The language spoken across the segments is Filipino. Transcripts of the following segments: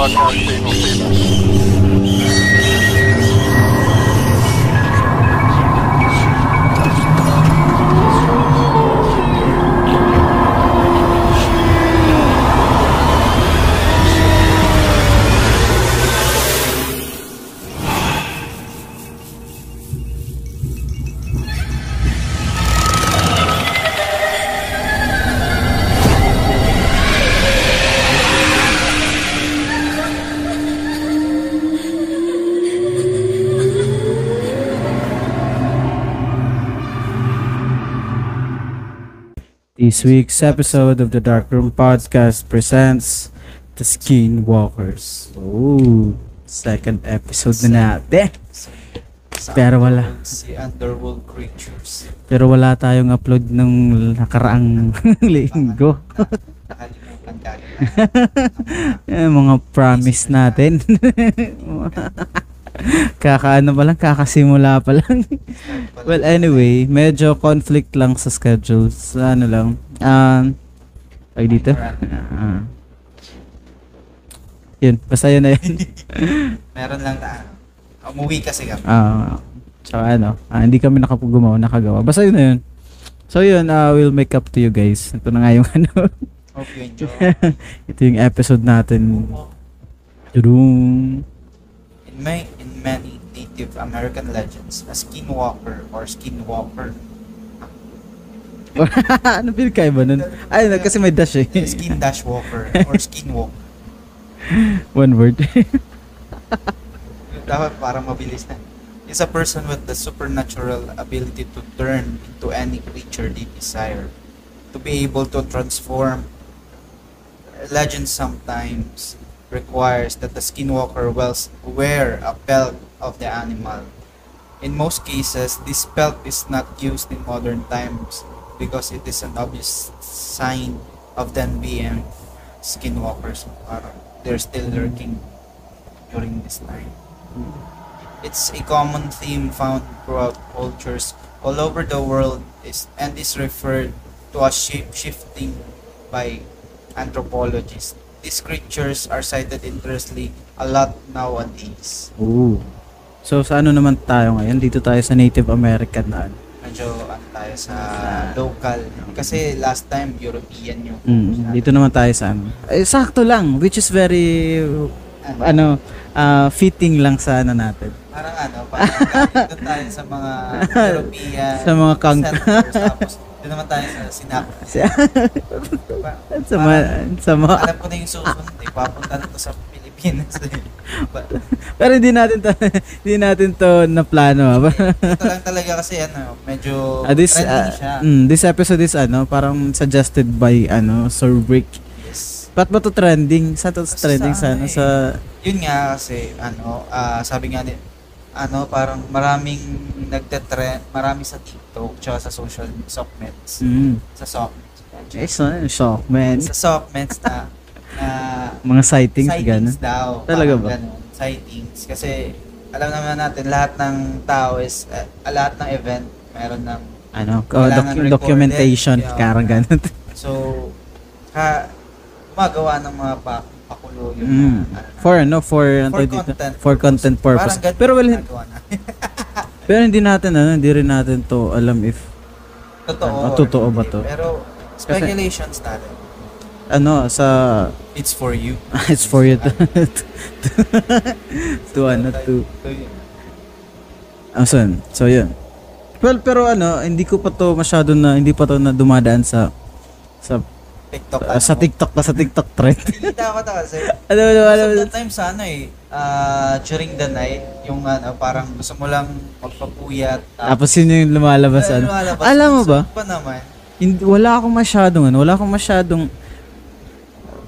broadcasting okay na. This week's episode of the Dark Room Podcast presents The Skinwalkers. Oh, second episode na natin. Pero wala. Si underworld creatures. Pero wala tayong upload nung nakaraang linggo. Nakalimutan ka. Eh, mga promise natin. Kakaano pa lang, kakasimula pa lang. well, anyway, medyo conflict lang sa schedules. Ano lang. Um, ay dito. Ah. yun, basta yun na yun. Meron lang na. Umuwi kasi kami. Ah, tsaka ano, ah, hindi kami nakapugumawa, nakagawa. Basta yun na yun. So yun, uh, we'll make up to you guys. Ito na nga yung ano. Hope you enjoy. ito yung episode natin. Tudung. May, in many Native American legends, a skinwalker or skinwalker, ano pinakaiba nun? Ay, kasi may dash eh. skin dash walker or skinwalk. One word. Dapat parang mabilis na. Is a person with the supernatural ability to turn into any creature they desire. To be able to transform. Legend sometimes requires that the skinwalker wear a pelt of the animal. In most cases, this pelt is not used in modern times because it is an obvious sign of them being skinwalkers. They're still lurking during this time. It's a common theme found throughout cultures all over the world is and is referred to as shape shifting by anthropologists. These creatures are cited interestingly a lot nowadays. Ooh. So sa ano naman tayo ngayon? Dito tayo sa Native American na ano. Medyo ano tayo sa local. Kasi last time European yung Mm, dito naman tayo sa ano. Eh, sakto lang, which is very ano, ah, fitting lang sa ano natin. Parang ano, parang doon tayo sa mga European Sa mga kang- centers, tapos doon naman tayo sa Sinap. Pa- sa mga, sa mga, Alam ko na yung susunod, eh, papunta na to sa Pilipinas. eh. Pero hindi natin to, hindi natin to na plano. ah. Ito lang talaga kasi ano, medyo Ah, this, ah, siya. mm, this episode is ano, parang suggested by ano, Sir Rick. Yes. Ba't ba to trending? Sa to trending sa ano ano, eh. sa Yun nga kasi, ano, ah, sabi nga ni ano, parang maraming nagtetrend, marami sa TikTok, tsaka sa social sockmets. mm, Sa sockmets. eh, so, shock, man. Sa sockmets na, na Mga sightings, sightings gano'n. daw. Talaga ba? Ganun, sightings. Kasi, alam naman natin, lahat ng tao is, eh, lahat ng event, meron ng, Ano, oh, Kailangan doc- recorded, documentation, yeah. karang gano'n. so, ka, gumagawa ng mga pa, pakulo yung, Mm. ano, For ano, for, ano for dito? content. For content purpose. Ganun Pero well. pero hindi natin ano, hindi rin natin to alam if Totoo. Or totoo ba to? Pero, speculations natin. ano sa It's for you. it's for you to to ano to Asan? So yun. Well, pero ano, hindi ko pa to masyado na hindi pa to na dumadaan sa sa TikTok. ah, sa TikTok na sa TikTok trend. Kita ko to kasi. ano ano ano. Most of the time sa ano eh, ah, during the night, yung ano, parang gusto mo lang magpapuyat. Tapos yun yung lumalabas ano. lumalabas. Alam mo ba? Pa naman. Hindi, wala akong masyadong ano, wala akong masyadong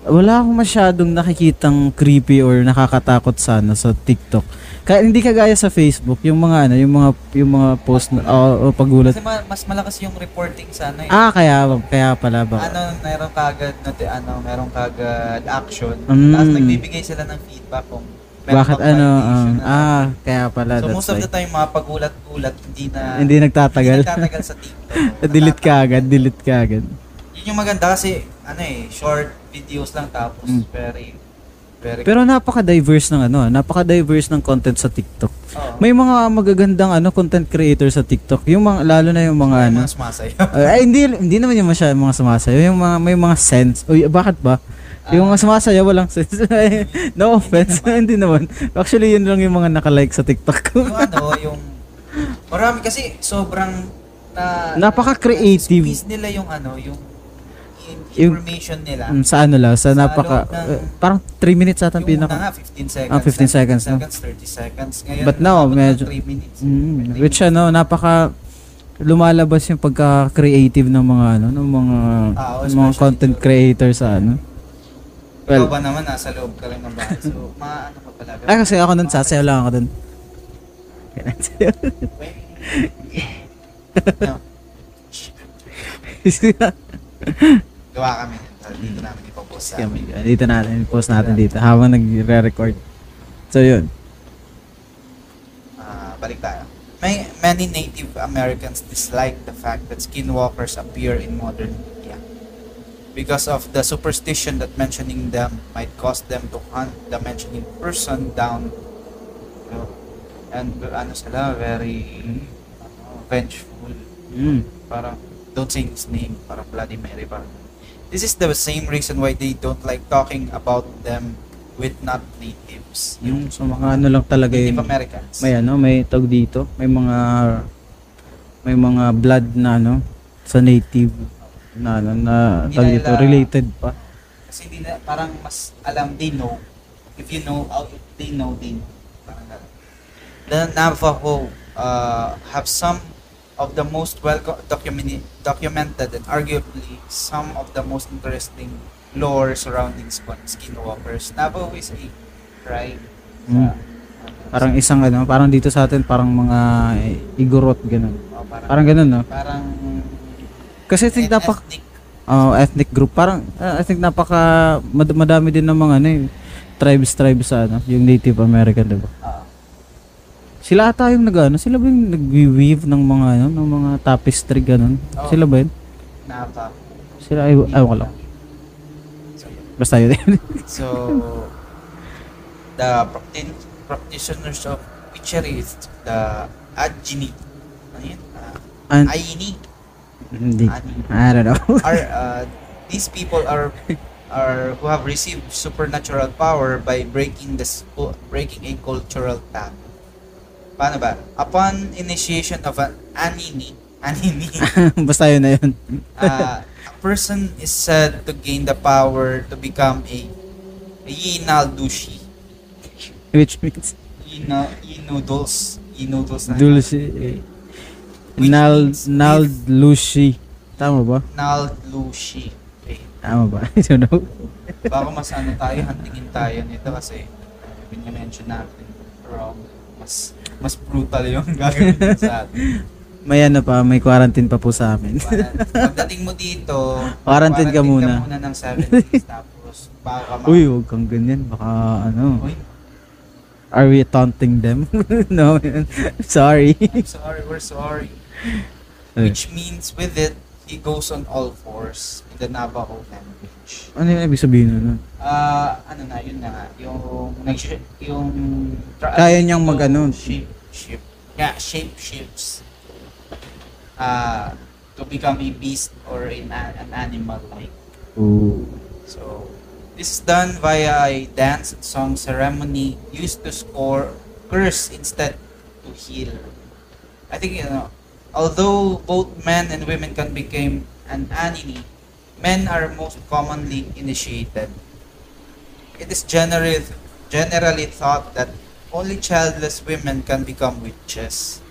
wala akong masyadong nakikitang creepy or nakakatakot sana sa TikTok. Kaya hindi kagaya sa Facebook, yung mga ano, yung mga yung mga post na o o pagulat. Kasi ma- mas malakas yung reporting sa ano eh. Ah, kaya kaya pala ba? Ano, meron kagad, noti- ano, meron kagad action. Mm. Tapos nagbibigay sila ng feedback kung meron Bakit ano? um, na- ah, kaya pala So that's most of why. the time, mga pagulat-gulat, hindi na... Hindi nagtatagal. Hindi nagtatagal sa TikTok. delete ka agad, delete ka agad. Yun yung maganda kasi, ano eh, short videos lang tapos Mm. very Very Pero napaka-diverse ng ano, napaka-diverse ng content sa TikTok. Oo. May mga magagandang ano content creator sa TikTok. Yung mga lalo na yung mga ano. Mga sumasayaw. Uh, ay, hindi hindi naman yung masyadong mga sumasayaw. Yung mga may mga sense. Uy, bakit ba? Yung mga sumasayaw walang sense. no offense. hindi naman. Actually, yun lang yung mga nakalike sa TikTok ko. yung ano, yung marami kasi sobrang na Napaka-creative. Nila yung ano, Yung- information nila. Mm, sa ano lang, sa Sa napaka ng- uh, parang 3 minutes ata yung pinaka. una nga, 15 seconds. Ah, 15 seconds, no? 30 seconds. Ngayon, But now, medyo- 3 minutes. Mm, Three which minutes. ano, napaka lumalabas yung pagka-creative ng mga ano, ng mga Ah, oh, mga content to- creator sa ano. Ikaw Well, ba naman, nasa loob ka lang ng bahay. So, maano ka pala. ah, kasi ako nun, sasayaw lang ako dun. No, gawa kami. Dito namin ipopost sa amin. dito natin, post natin dito habang nagre-record. So, yun. Ah, balik tayo. May, many Native Americans dislike the fact that skinwalkers appear in modern media because of the superstition that mentioning them might cause them to hunt the mentioning person down. You know, and ano sila, very ano, vengeful. Mm. Parang, don't say his name, parang Bloody Mary. Parang. This is the same reason why they don't like talking about them with not natives. Yung so mga ano lang talaga Native yung, Americans. may ano, may tag dito, may mga may mga blood na ano sa native na ano na Hindi dito nila- related pa. Kasi hindi na, parang mas alam, they know. If you know, out they know, they know. Parang. The Navajo uh, have some of the most well documented, documented and arguably some of the most interesting lore surrounding skin- skinwalkers. Navajo is a tribe. Mm. Parang isang ano, parang dito sa atin parang mga igorot ganun. oh, parang, Parang ganun no. parang Kasi I think napak ethnic. oh, ethnic group parang uh, I think napaka mad- madami din ng mga ano eh, tribes tribes sa ano, yung Native American, 'di ba? Ah, Sila ata yung nag ano, sila ba yung nagwi-weave ng mga ano, ng mga tapestry ganun? Oo. Sila ba yun? Nava. Sila ay ay wala. So, Basta yun. So, the practi- practitioners of witchery is the Ajini. Ano yun? Uh, An- Aini. Hindi. Ani. I don't know. Are, uh, these people are are who have received supernatural power by breaking the breaking a cultural taboo. Paano ba? Upon initiation of an anini, anini, Basta yun na yun. uh, a person is said to gain the power to become a Yinal Dushi. Which means Ina, noodles noodles na Dulce. Which Nal means Nal if- Lucy. Tama ba? Naldushi. Okay. Tama ba? I don't know. Baka mas ano tayo, hantingin tayo nito kasi mention natin wrong. Mas mas brutal yung gagawin nila sa atin. May ano pa, may quarantine pa po sa amin. Pagdating mo dito, Quarantine ka muna. ka muna ng 7 days tapos baka ma- Uy, huwag kang ganyan. Baka ano. Uy, Are we taunting them? no. Sorry. I'm sorry, we're sorry. Which means with it, he goes on all fours the Navajo language. Ano yung ibig sabihin nun? Ah, ano na, yun na nga, yung, nag yung, tra- Kaya niyang mag- ano? shape, shape, yeah, shape shifts, ah, to become a beast or an, an animal like. Ooh. So, this is done via a dance and song ceremony used to score curse instead to heal. I think, you know, although both men and women can become an anini, men are most commonly initiated. It is generally, generally thought that only childless women can become witches.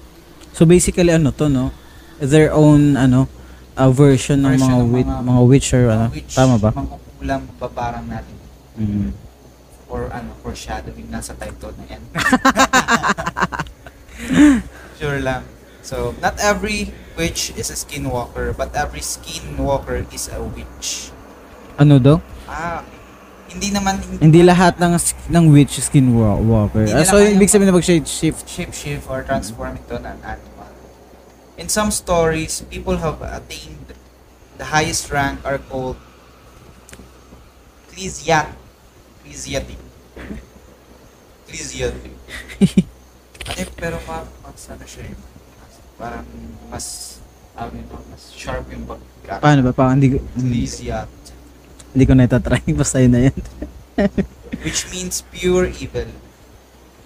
So basically ano to, no? Their own ano, a version ng Version mga ng wit, mga- mga witch or ano. Which Tama ba? mangkukulang babarang natin Mm. or ano foreshadowing nasa title na yan. sure lang. So, not every witch is a skinwalker, but every skinwalker is a witch. Ano daw? Ah, hindi naman Hindi lahat ng ng witch skinwalker. Hindi Ah, so ibig sabihin na mag-shade shift. shape-shift or transform into an animal. In some stories, people have attained the highest rank are called Ecclesiat, Ecclesiatic, Ecclesiastes. ano pero ma, mas ano siya yun. Parang mas, ano yun, mas sharp yung pagka. Paano ba? Parang hindi, ko- hindi, Ecclesiastes. hindi ko na itatry. Basta yun na yan. which means pure evil.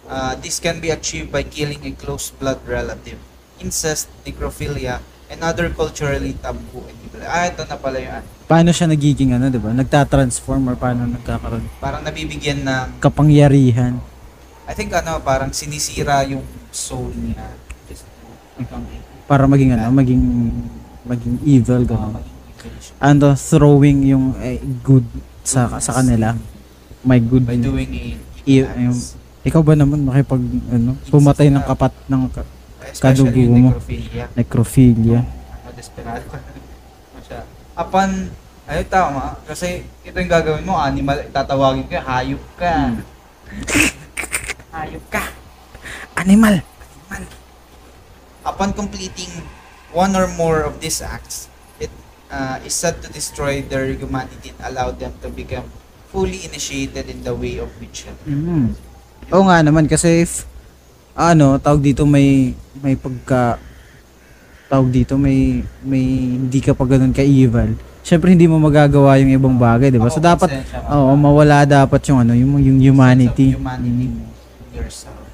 Uh, this can be achieved by killing a close blood relative, incest, necrophilia, and other culturally taboo and evil. Ah, ito na pala yung ano. Paano siya nagiging ano, di ba? Nagtatransform or paano nagkakaroon? Parang nabibigyan ng, Kapangyarihan. I think ano, parang sinisira yung soul niya. Just to become evil. Para maging ano, maging maging evil, siya. Ano, throwing yung eh, good sa sa kanila. My good. By doing a I- yung- Ikaw ba naman makipag ano, pumatay ng kapat ng kadugo mo. necrophilia. necrophilia. Desperado ka. Apan, ay tama, kasi ito yung gagawin mo, animal, tatawagin ka, hayop ka. Hmm. hayop ka. Animal. Upon completing one or more of these acts, it uh, is said to destroy their humanity and allow them to become fully initiated in the way of witchery. Mm. Oo nga naman kasi if ano, tawag dito may may pagka tawag dito may may hindi ka pa ganun ka evil. Syempre hindi mo magagawa yung ibang bagay, 'di ba? So dapat oo, mawala dapat yung ano, yung yung humanity. Humanity mo yourself.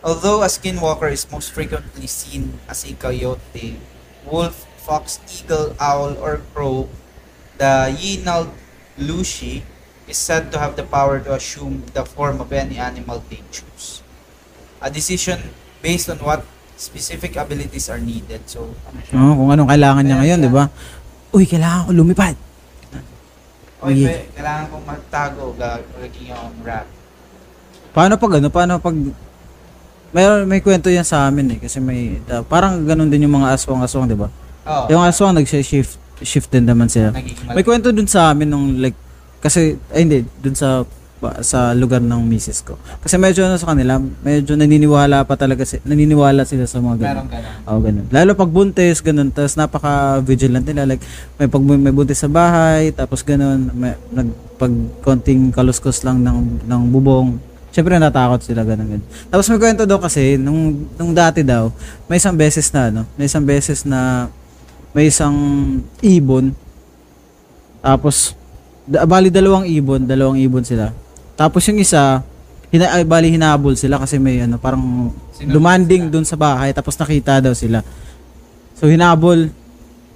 Although a skinwalker is most frequently seen as a coyote, wolf, fox, eagle, owl, or crow, the Yinal Lushi is said to have the power to assume the form of any animal they choose. A decision based on what specific abilities are needed. So, ano siya? Oo, kung anong kailangan niya ngayon, 'di ba? Uy, kailangan ko lumipad. Sige. pe, kailangan kong magtago, gagawin yung rap. Paano pag ano, paano pag may may kwento yan sa amin eh kasi may da- parang ganun din yung mga aswang-aswang, 'di ba? Oh, Yung aswang nag-shift shift din naman sila. May kwento dun sa amin nung like kasi ay hindi dun sa sa lugar ng misis ko. Kasi medyo ano sa kanila, medyo naniniwala pa talaga si, naniniwala sila sa mga ganun. Meron ganun. Oo, ganun. Lalo pag buntis, ganun. Tapos napaka-vigilant nila. Like, may pag may buntis sa bahay, tapos ganun. May, nag, pag konting kaluskos lang ng, ng bubong, Siyempre natakot sila ganun ganun. Tapos may kwento daw kasi nung nung dati daw, may isang beses na ano, may isang beses na may isang ibon. Tapos da, bali dalawang ibon, dalawang ibon sila. Tapos yung isa hina, ay, bali hinabol sila kasi may ano parang Sinunod lumanding sila. dun sa bahay tapos nakita daw sila. So hinabol,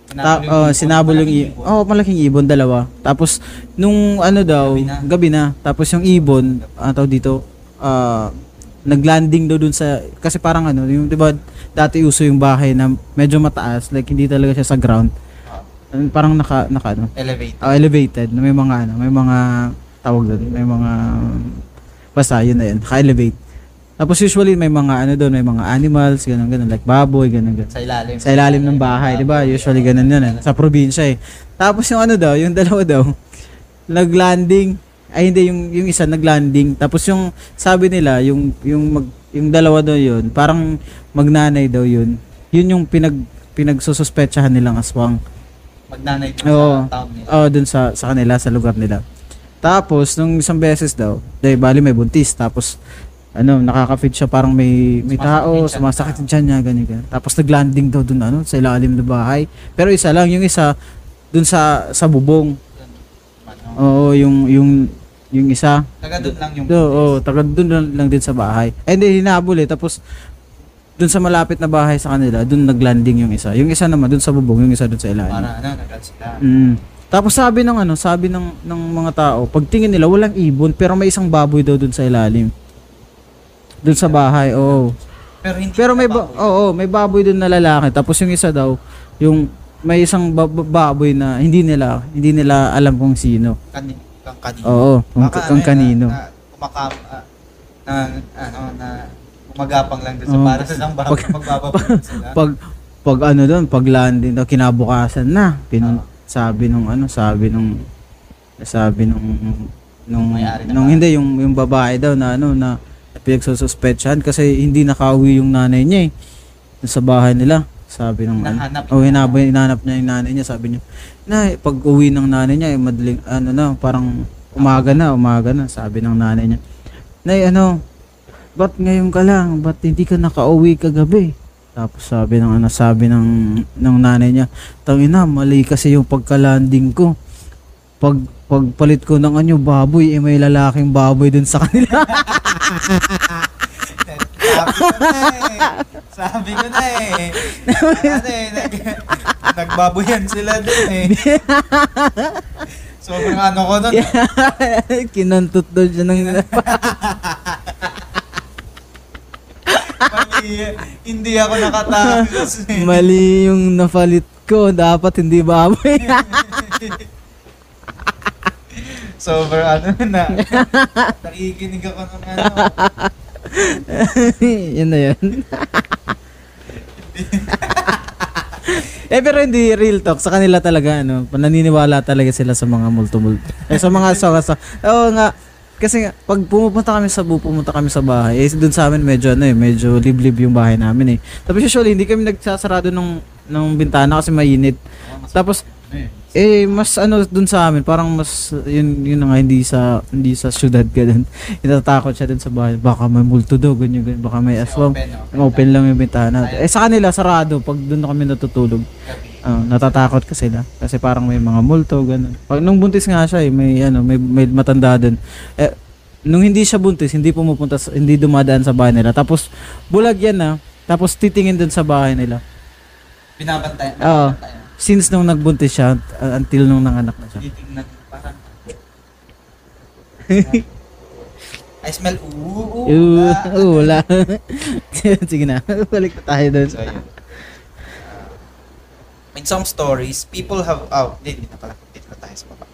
ta, oh, sinabol yung ibon. Oh, malaking ibon dalawa. Tapos nung ano daw, Gabi na. gabi na. Tapos yung ibon, ano tawag dito, ah naglanding daw dun sa kasi parang ano, yung 'di ba dati uso yung bahay na medyo mataas, like hindi talaga siya sa ground. Ano, Parang naka naka ano, Elevate. ah, elevated, na may mga ano, may mga tawag doon, may mga basta yun na yun, naka-elevate. Tapos usually may mga ano doon, may mga animals, ganun ganun, like baboy, ganun ganun Sa ilalim. sa ilalim ng bahay, 'di ba? Usually ganun 'yun eh. Sa probinsya eh. Tapos yung ano daw, yung dalawa daw, naglanding. Ay hindi yung yung isa naglanding. Tapos yung sabi nila, yung yung mag, yung dalawa daw 'yun, parang magnanay daw 'yun. Yun yung pinag pinagsususpetsahan nilang aswang. Magnanay dun Oo. sa town nila. Oh, dun sa sa kanila sa lugar nila. Tapos nung isang beses daw, dahil bali may buntis, tapos ano, nakaka-feed siya parang may may tao, Sumasakit yung tiyan niya, ganyan, ganyan. Tapos naglanding daw dun ano, sa ilalim ng bahay. Pero isa lang, yung isa dun sa sa bubong. Oo, yung yung yung isa. Taga doon lang yung Do, oh, taga dun lang, lang din sa bahay. Eh hindi hinabol eh. Tapos dun sa malapit na bahay sa kanila, dun naglanding yung isa. Yung isa naman dun sa bubong, yung isa dun sa ilalim. para ano, nagal sila. Mm. Tapos sabi ng ano, sabi ng ng mga tao, pagtingin nila walang ibon pero may isang baboy daw dun sa ilalim. Dun sa bahay, oo. Pero hindi Pero may ba- oo, may baboy dun na lalaki. Tapos yung isa daw, yung may isang ba- ba- baboy na hindi nila hindi nila alam kung sino. Kani, kang kanino. Oo, kung, Baka kung ano, kanino. Na, na, kumakam, ah, na, ano, na umagapang lang doon sa Oo. para sa isang baboy magbababag sila. Pag pag ano doon, pag landing daw kinabukasan na, pinun, Oo. sabi nung ano, sabi nung sabi nung nung May-ari nung bahay. hindi yung yung babae daw na ano na pinagsususpetsahan kasi hindi nakauwi yung nanay niya eh sa bahay nila. Sabi ano, Hinahanap oh, niya. hinabay, hinanap niya yung nanay niya, sabi niya, na pag uwi ng nanay niya, eh, madaling, ano na, parang Umaga na, umaga na, sabi ng nanay niya. Nay, ano, ba't ngayon ka lang? Ba't hindi ka nakauwi kagabi? Tapos sabi ng ano, sabi ng ng nanay niya, tangina, mali kasi yung pagka-landing ko. Pag pagpalit ko ng anyo baboy, eh may lalaking baboy dun sa kanila. Sabi ko na eh. Sabi ko na eh. Nag, nagbaboyan sila dun eh. Sobrang ano ko dun. Kinantot doon siya ng Mali, hindi ako nakatakas eh. mali yung napalit ko. Dapat hindi baboy. Sobrang ano na. Nakikinig ako ng ano. yun na yun. eh pero hindi real talk sa kanila talaga ano, naniniwala talaga sila sa mga multo-multo. Eh sa mga sa sa Oo nga kasi nga, pag pumupunta kami sa bu, pumunta kami sa bahay, eh doon sa amin medyo ano eh, medyo liblib yung bahay namin eh. Tapos usually hindi kami nagsasarado ng ng bintana kasi mainit. Tapos eh mas ano dun sa amin parang mas yun yun na nga hindi sa hindi sa syudad ganun natatakot siya dun sa bahay. Baka may multo daw ganyan ganyan. Baka may aswang. Open, open lang yung bintana. Eh sa kanila sarado. Pag dun na kami natutulog ah, natatakot ka sila. Kasi parang may mga multo ganun. Pag nung buntis nga siya eh may ano may, may matanda dun. Eh nung hindi siya buntis hindi pumupunta sa- hindi dumadaan sa bahay nila. Tapos bulag yan na tapos titingin dun sa bahay nila. Binabantay. Oo. binabantay. Since nung nagbuntis siya uh, until nung nanganak na siya parang I smell oo. Ew, oo, wala. Sige na, balik na tayo doon. So, yun. Uh, in some stories, people have, oh, hindi, hindi na pala. Dito na tayo sa baba.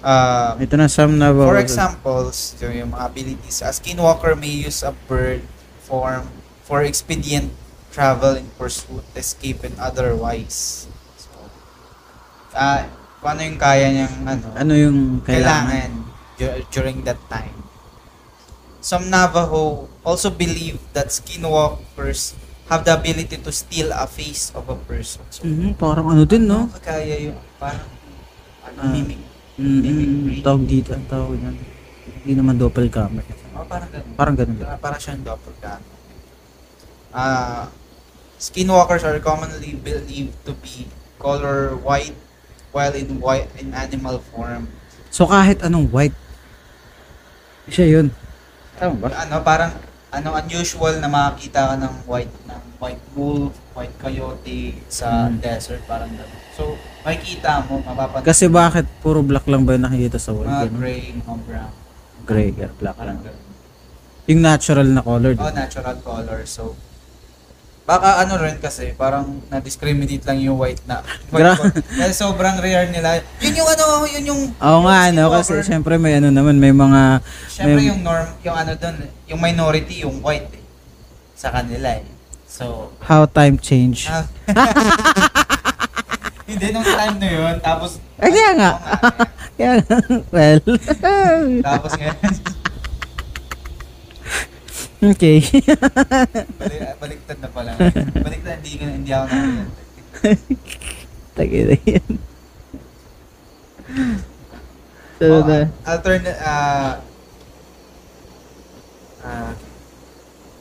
Uh, Ito na some na for examples, yung mga abilities, a skinwalker may use a bird form for expedient travel in pursuit, escape, and otherwise. Ah, kung ano yung kaya niyang, ano, ano yung kailangan? kailangan dur- during that time. Some Navajo also believe that skinwalkers have the ability to steal a face of a person. So, Mhm, parang ano din, no? kaya yung parang ano, Ah. mimic. Mm, tawag dito, ang tawag yan. Hindi naman doppelganger. Oh, parang ganun. Parang ganun. Ah, parang siyang doppelganger. Ah, skinwalkers are commonly believed to be color white while in white in animal form. So kahit anong white, siya yun. Tama ba? ano parang ano unusual na makakita ka ng white ng white wolf, white coyote sa Mm. desert parang gano'n. So makikita mo mapapansin Kasi bakit puro black lang ba yung nakikita sa white? mga Ganun? gray, mga brown. Gray, or black Parang lang. gano'n. Yung natural na color. Oh, natural color. So baka ano rin kasi parang na-discriminate lang yung white na white. Dahil sobrang rare nila. Yun yung ano, yun yung Oo nga, ano, kasi syempre may ano naman, may mga, Siyempre may- yung norm, yung ano doon, yung minority, yung white eh, sa kanila eh. So, how time change. ah, hindi nung time na yun, tapos, Ay, kaya nga. Nga, Kaya, well, tapos ngayon, okay. balik, baliktad na pala. Baliktad, hindi, hindi ako na Tagay na yan. So, Oh, na, alternate, ah,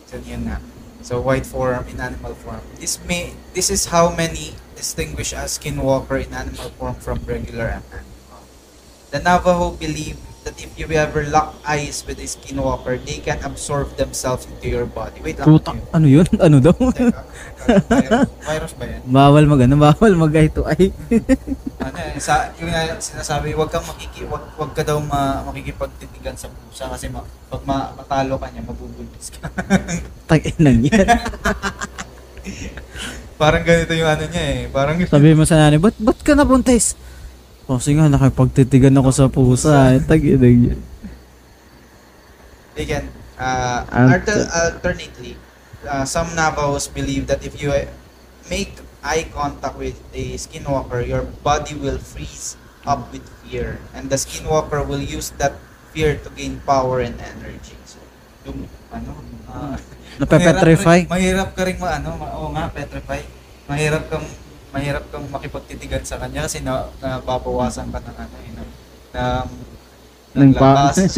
so yun nga. So, white form in animal form. This may, this is how many distinguish a skinwalker in animal form from regular animal. The Navajo believe that if you ever lock eyes with a skinwalker, they can absorb themselves into your body. Wait lang. puta, ano yun? Ano daw? Teka, virus, virus ba yan? bawal mag, ano, bawal mag eye to eye. ano eh, sa yung sinasabi, wag kang makiki wag, wag ka daw ma, makikipagtitigan sa pusa kasi ma, pag ma, matalo ka niya, mabubuntis ka. Tagay na yan. Parang ganito yung ano niya eh. Parang Sabi mo sa nanay, ba't, ba't ka nabuntis? Kasi nga, nakipagtitigan ako sa pusa. eh. Tagay na yan. again, uh, Alter- alter- alternately, uh, some Navajos believe that if you uh, make eye contact with a skinwalker, your body will freeze up with fear, and the skinwalker will use that fear to gain power and energy. So, yung ano, uh, Napepetrify. Mahirap, ka rin ma, ano, ma, oo nga, petrify. Mahirap kang mahirap kang makipagtitigan sa kanya kasi na nababawasan ka ng ano, eh, ng, ng Ng pa- lakas.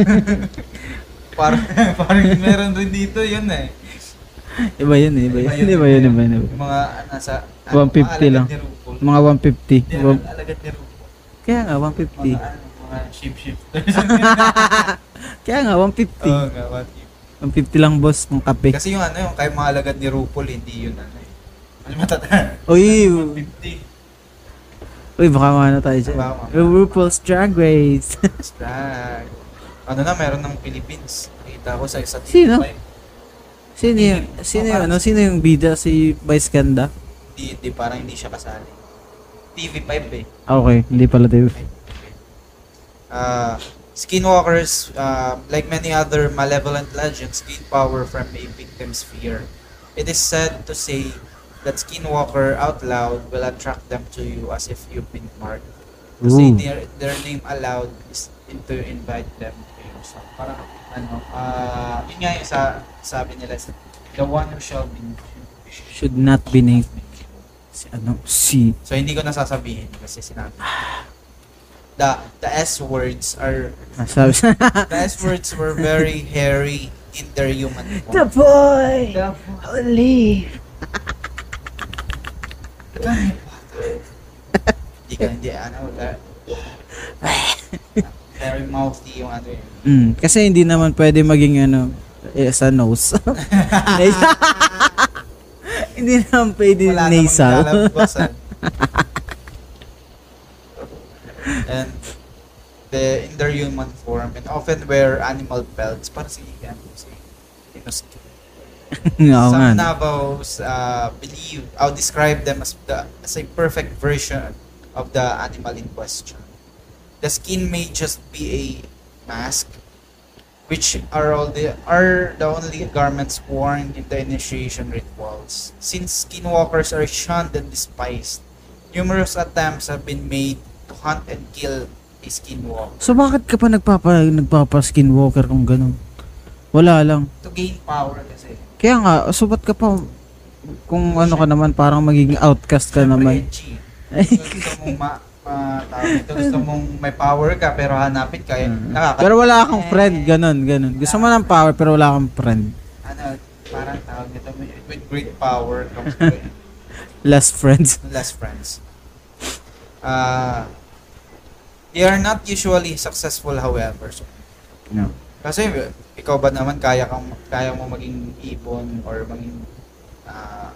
parang, parang meron rin dito yun eh. Iba yun eh, iba yun. Iba yun, iba yun. Yung mga nasa... 150 mga alagad lang. Mga 150. Hindi, Wa- alagad ni RuPaul. Kaya nga, Mga, 150. ano, mga shapeshifters. Kaya nga, 150. Oo nga, 150. 150 lang boss ng kape. Kasi yung ano, yung kay mga alagad ni RuPaul, hindi yun ano eh. Ano matata? Uy, 150. uy, baka ano tayo dyan. Baka. RuPaul's Drag Race. Drag. Ano na, meron ng Philippines. Nakita ko sa isa Sino? TV5. sino yung, sino yung, ano, sino yung bida? Si Vice Ganda? Hindi, hindi, parang hindi siya kasali. TV5 eh. Ah, Okay, hindi pala Dave. Uh, skinwalkers, uh, like many other malevolent legends, gain power from a victim's fear. It is said to say that skinwalker out loud will attract them to you as if you've been marked. To say Ooh. their, their name aloud is to invite them to you. So, parang, ano, uh, yun nga yung sa, sabi nila, the one who shall be Should not be named. Si, ano, si. So, hindi ko nasasabihin kasi sinabi. The, the S words are Ah, sabi The S words were very hairy in their human The form. boy! The Holy! Hindi ka, hindi, ano, very mouthy yung ano yun. Mm, kasi hindi naman pwede maging ano, eh, sa nose. Hindi naman pwede Wala nasal. lalabasan. and the, in their human form and often wear animal pelts para si, ano, si, Nga. Some Navajos uh, believe, I'll describe them as, the, as a perfect version of the animal in question. The skin may just be a mask, which are all the are the only garments worn in the initiation rituals. Since skinwalkers are shunned and despised, numerous attempts have been made to hunt and kill a skinwalker So bakit ka pa nagpapa, nagpapa skinwalker kung ganun? Wala lang. to gain power kasi. Kaya nga, so ba't ka pa, kung ano ka naman, parang magiging outcast ka naman. Gusto mong ma, ma tawag ito, gusto mong may power ka pero hanapin ka, eh, nakaka- Pero wala kang friend, ganun, ganun. Gusto mo ng power, pero wala kang friend. ano, parang tawag nito, with great power comes great Less friends. less friends. Uh, they are not usually successful however. So, No. kasi ikaw ba naman kaya kang kaya mo maging ibon or maging ah,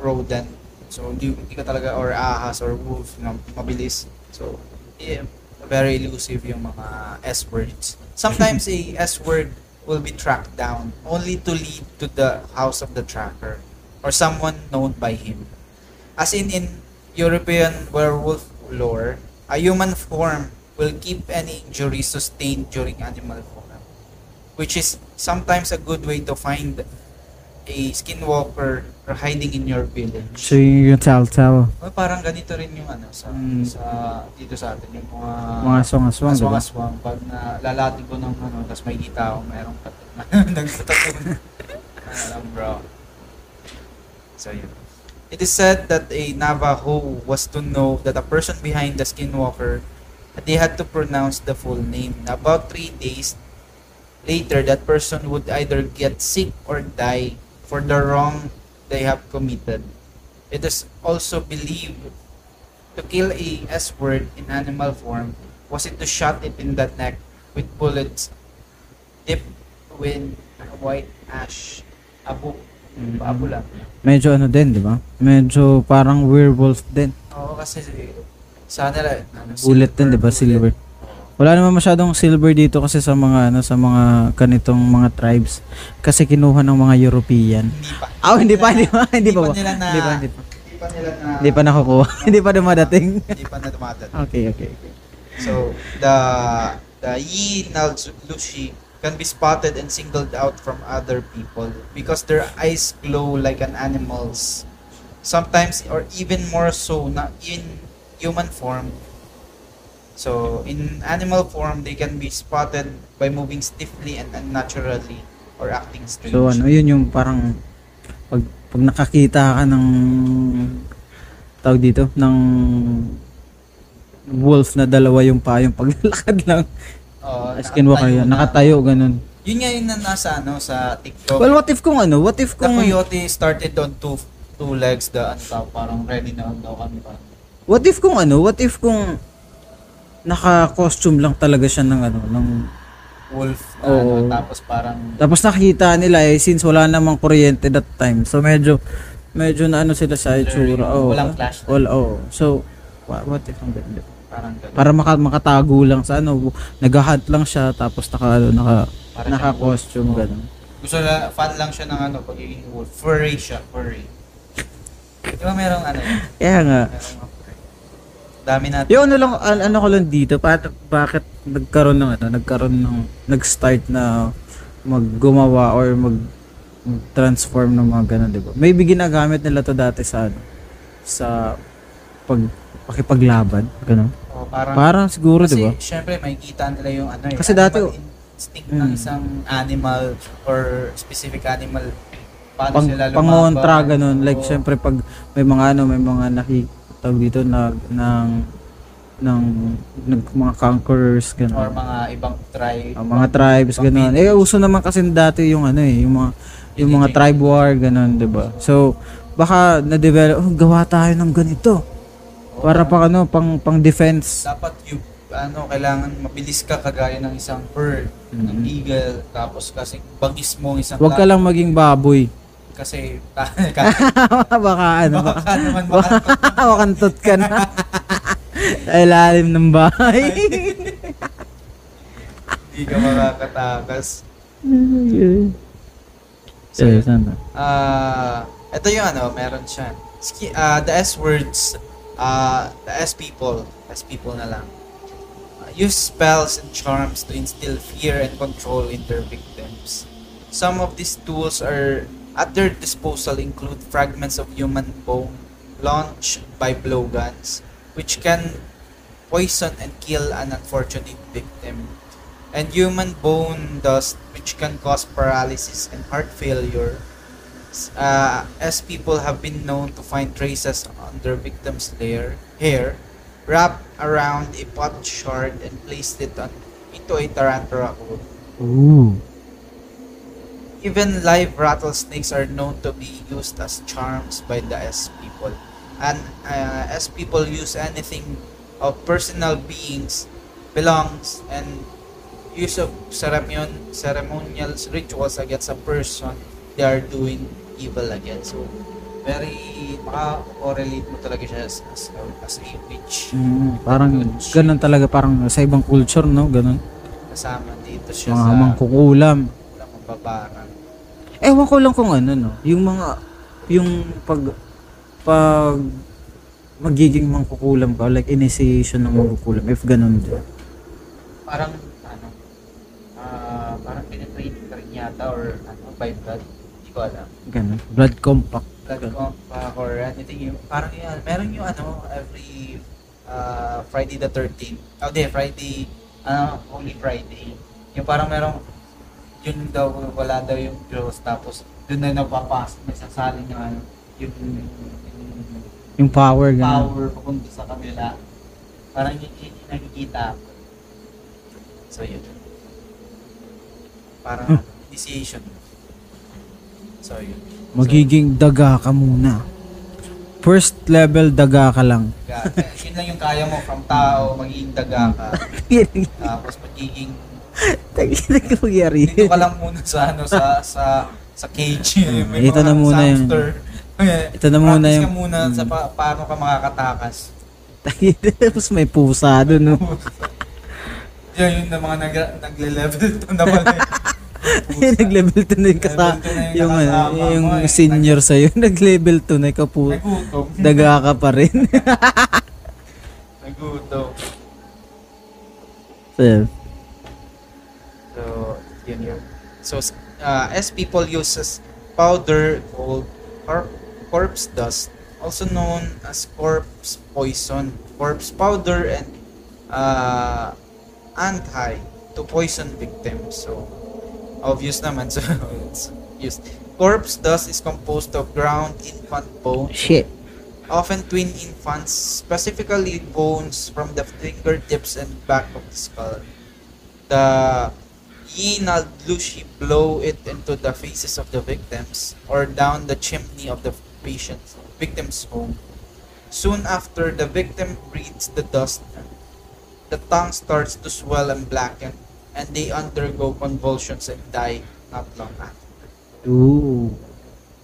rodent. So hindi, hindi ka talaga or ahas or wolf na mabilis. So yeah, very elusive yung mga S words. Sometimes a S word will be tracked down only to lead to the house of the tracker or someone known by him. As in in European werewolf lore, a human form will keep any injury sustained during animal which is sometimes a good way to find a skinwalker hiding in your village. So yun yung telltale. Oh, parang ganito rin yung ano sa Mm. sa dito sa atin yung mga Mga song-aswang, mga diba? aswang pag na lalati ko ng ano tapos may kita ako merong tattoo alam bro so yun it is said that a Navajo was to know that a person behind the skinwalker they had to pronounce the full name about three days later that person would either get sick or die for the wrong they have committed it is also believed to kill a S word in animal form was it to shot it in the neck with bullets dipped with white ash abo Mhm. abo lang Medyo ano din, di ba? Medyo parang werewolf din. oo kasi sa nila ano, Bullet din, di ba? Silver. Wala naman masyadong silver dito kasi sa mga ano sa mga kanitong mga tribes kasi kinuha ng mga European. hindi pa Ah, hindi pa, hindi pa, hindi pa. nila na Hindi pa, hindi pa. hindi pa nila na Hindi pa nakukuha. hindi pa dumadating. hindi pa na dumadat okay, okay. okay. So the the Yi Nallushi can be spotted and singled out from other people because their eyes glow like an animal's. Sometimes or even more so na in human form. So in animal form they can be spotted by moving stiffly and unnaturally or acting strange. So ano, yun yung parang pag, pag nakakita ka ng tawag dito, ng wolf na dalawa yung pa, yung paglalakad lang. Oo, Skinwalker yun. na. Nakatayo, ganun. Yun nga yung na- nasa ano sa TikTok. Well, what if kung ano? What if the kung... coyote started on two two legs, the ano parang ready na daw kami pa. What if kung ano? What if kung naka-costume lang talaga siya ng ano, ng Wolf, na Oo. ano, tapos parang Tapos nakikita nila eh since wala namang kuryente that time. So medyo medyo na ano sila sa itsura. Oh. Walang flashlight. Wala oh. So what, what if ang ganda? parang ganun. Para maka, makatago lang sa ano, nag-hunt lang siya tapos naka ano, naka Para naka siyang costume wolf. ganun. Gusto na, fan lang siya ng ano, pagiging wolf. Furry siya, furry. Di ba merong ano? Kaya nga. Merong. Dami natin. Yung ano lang an- ano ko lang dito, pa- bakit nagkaroon ng ano, nagkaroon ng nag-start na maggumawa or mag transform ng mga ganun, 'di ba? Maybe ginagamit nila to dati sa ano, sa pag pakipaglaban, ganun. O, parang, Parang siguro, 'di ba? Kasi syempre makikita nila yung ano eh, Kasi dati- animal instinct ng Mm. isang animal or specific animal. Paano Pang sila lumaban. pangontra ganun, like Oo. syempre pag may mga ano, may mga nakitawag dito na ng ng nag, mga conquerors or ganun. mga ibang tribe. Ang mga tribes ganun. Eh uso naman kasi dati yung ano eh, yung mga yung mga tribe war ganun, 'di ba? So baka na-develop, oh, gawa tayo ng ganito. Para pang ano, pang pang defense. dapat you ano kailangan mabilis ka kagaya ng isang bird, ng Mhm. eagle, tapos kasi bagis mo ang isang Huwag ka lang maging baboy. Kasi baka ano, baka baka naman baka makantot ka na. Sa ilalim ng bahay. hindi ka makakatakas. So, Eh, sana. Ah, ito yung ano, meron siya. Ski, ah, the S words, ah, the S people, S people na lang. Use spells and charms to instill fear and control in their victims. Some of these tools are at their disposal include fragments of human bone launched by blowguns, which can poison and kill an unfortunate victim and human bone dust which can cause paralysis and heart failure uh, as people have been known to find traces on their victims' lair, hair wrapped around a pot shard and placed it on into a tarantula. Ooh. Even live rattlesnakes are known to be used as charms by the S people. And uh, S people use anything of personal beings belongs and use of ceremonial ceremonial rituals against a person they are doing evil against. So very maka-correlate mo talaga siya as, as, as a witch. Mm, parang ganun talaga parang sa ibang culture no, ganun. Kasama dito siya Mga sa mangkukulam. walang mababarang. Ewan ko lang kung ano no, yung mga yung pag pag magiging mangkukulam ka, like initiation ng mangkukulam, if ganun din. parang ano ah parang pinitraining ka rin yata or ano by blood hindi ko alam Ganun. Blood compact. blood Ganun. compact or anything yung parang yun meron yung ano every ah Friday the 13th oh di Friday ano Holy Friday yung parang merong yun daw wala daw yung Diyos tapos doon na napapasok may sasalin yung ano yung, yung Yung power, ganun. power papunta sa kanila. Parang yun yun yung nakikita ko. So yun. Parang initiation. So yun. Magiging daga ka muna. First level daga ka lang. Ga- yun lang yung kaya mo from tao, magiging daga ka. Tapos magiging Tagina ka magyari. dito ka lang muna sa ano sa sa sa cage. May Ito na muna yun. hamster. Ito na muna Practice yung- ka muna sa pa- paano ka makakatakas. Tapos may pusa doon, no? Yun, yun na mga nag, nagle-level 2 na pala. Nag-level 2 na yung kasa... Yung Yung, ano, yung eh. senior sa'yo. Nag-level 2 na ikaw po. Daga ka pa rin. Nagutom. So, yun. So, uh, as people uses powder called cor- corpse dust, also known as corpse poison, corpse powder, and uh, anti to poison victims. So, obvious naman. So, it's used. Corpse dust is composed of ground infant bone, shit. often twin infants, specifically bones from the fingertips and back of the skull. the Yinald Lushi blow it into the faces of the victims or down the chimney of the patient's victim's home. Soon after, the victim breathes the dust. The tongue starts to swell and blacken, and they undergo convulsions and die not long after. Ooh.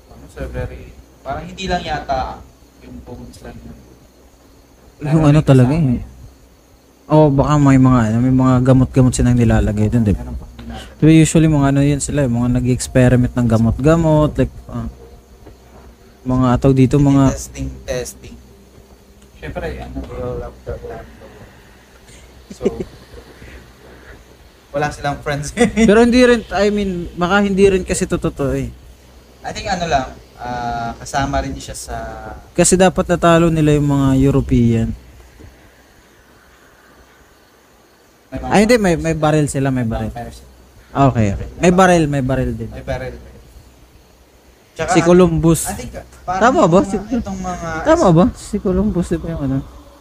Ano, so very, parang hindi lang yata yung bones lang yun. Yung ano talaga eh. Oo, baka may mga ano, may mga gamot-gamot silang nilalagay doon, di ba? Diba usually mga ano yun sila, mga nag-experiment ng gamot-gamot, like, ah, mga ataw dito, mga, testing, testing. Siyempre, ano, their own. So, wala silang friends. pero hindi rin, I mean, baka hindi rin kasi to totoo eh. I think ano lang, ah, kasama rin siya sa Kasi dapat natalo nila yung mga European. may mga Ay hindi, may, may barrel sila, may barrel. Okay, okay. May barrel, may barrel din. May barrel. Tsaka, Si Columbus. I think, parang Tama ba? Mga, Si- itong mga... Tama ba? Si Columbus di ba yung ano?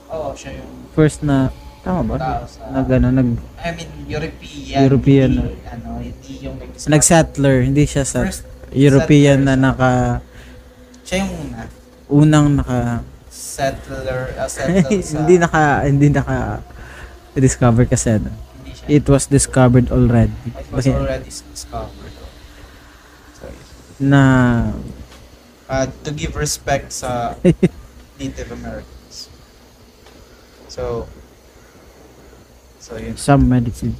Oo, siya yung First na, tama ba? tao sa... Nag, ano, nag, I mean, European. European, Hindi, ano, hindi yung nag nag-settler, hindi siya sa First European na settler. naka, Siya yung una. unang naka, Settler, uh, settle sa... hindi naka, hindi naka, discover kasi ano. It was discovered already. It was already discovered. So, Na, uh, to give respect sa Native Americans. So, so yun. some medicine.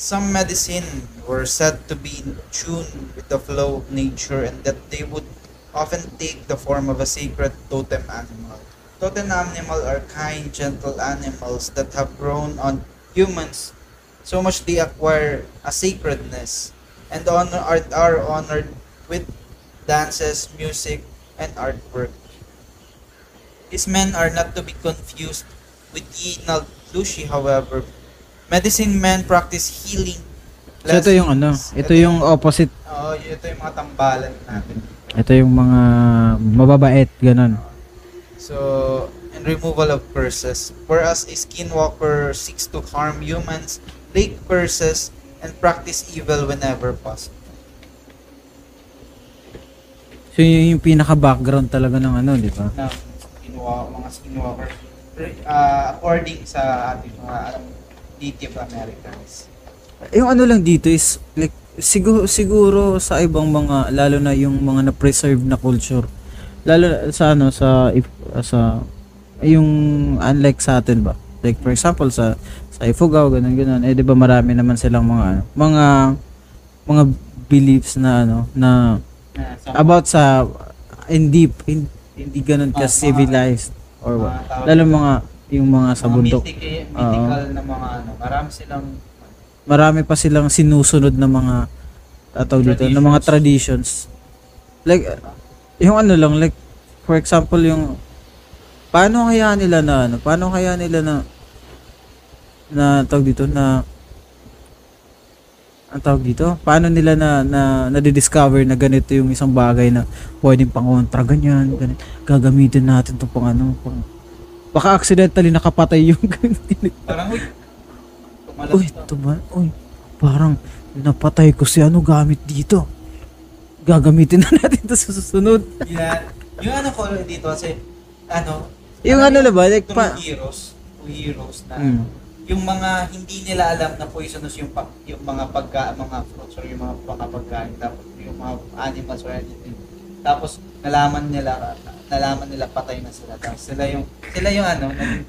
Some medicine were said to be in tune with the flow of nature and that they would often take the form of a sacred totem animal. Totem animal are kind, gentle animals that have grown on humans so much they acquire a sacredness and honor are, are honored with dances, music, and artwork. These men are not to be confused with Yinal Lushi, however. Medicine men practice healing. So ito yung ano, blessings. ito yung opposite. Oo, ito yung mga tambalan natin. Ito yung mga mababait, ganun. So, and removal of curses. Whereas a skinwalker seeks to harm humans, break curses, and practice evil whenever possible. So yun yung pinaka-background talaga ng ano, di ba? Na skinwalker, mga skinwalker. Uh, according sa ating mga alam, Native Americans. Yung ano lang dito is like siguro siguro sa ibang mga lalo na yung mga na-preserve na culture. Lalo sa ano sa if- sa yung unlike sa atin ba. Like for example sa sa Ifugao ganun ganun. Eh di ba marami naman silang mga ano, mga mga beliefs na ano na about sa hindi hindi, hindi ganun ka Ah, mga- civilized or what. Lalo mga yung mga sa bundok. mythic- mythical na mga ano. Marami silang marami pa silang sinusunod na mga ataw dito, na mga traditions. Like yung ano lang like for example yung paano kaya nila na ano, paano kaya nila na na tawag dito na ang tawag dito, paano nila na na nadidiscover na ganito yung isang bagay na pwedeng pangontra ganyan, ganyan. Gagamitin natin to pang ano, pang baka accidentally nakapatay yung parang uy, tumalas Uy, ito. ito ba? Uy, parang napatay ko si ano gamit dito. Gagamitin na natin to sa susunod. Yeah. Yung ano ko dito kasi ano Yung ano na ba, like pa- heroes, heroes na Mm. Yung mga hindi nila alam na poisonous yung pa, yung mga pagka mga fruits or yung mga pagkain tapos yung mga animals or anything. Tapos nalaman nila nalaman nila patay na sila. Tapos sila yung sila yung ano naging.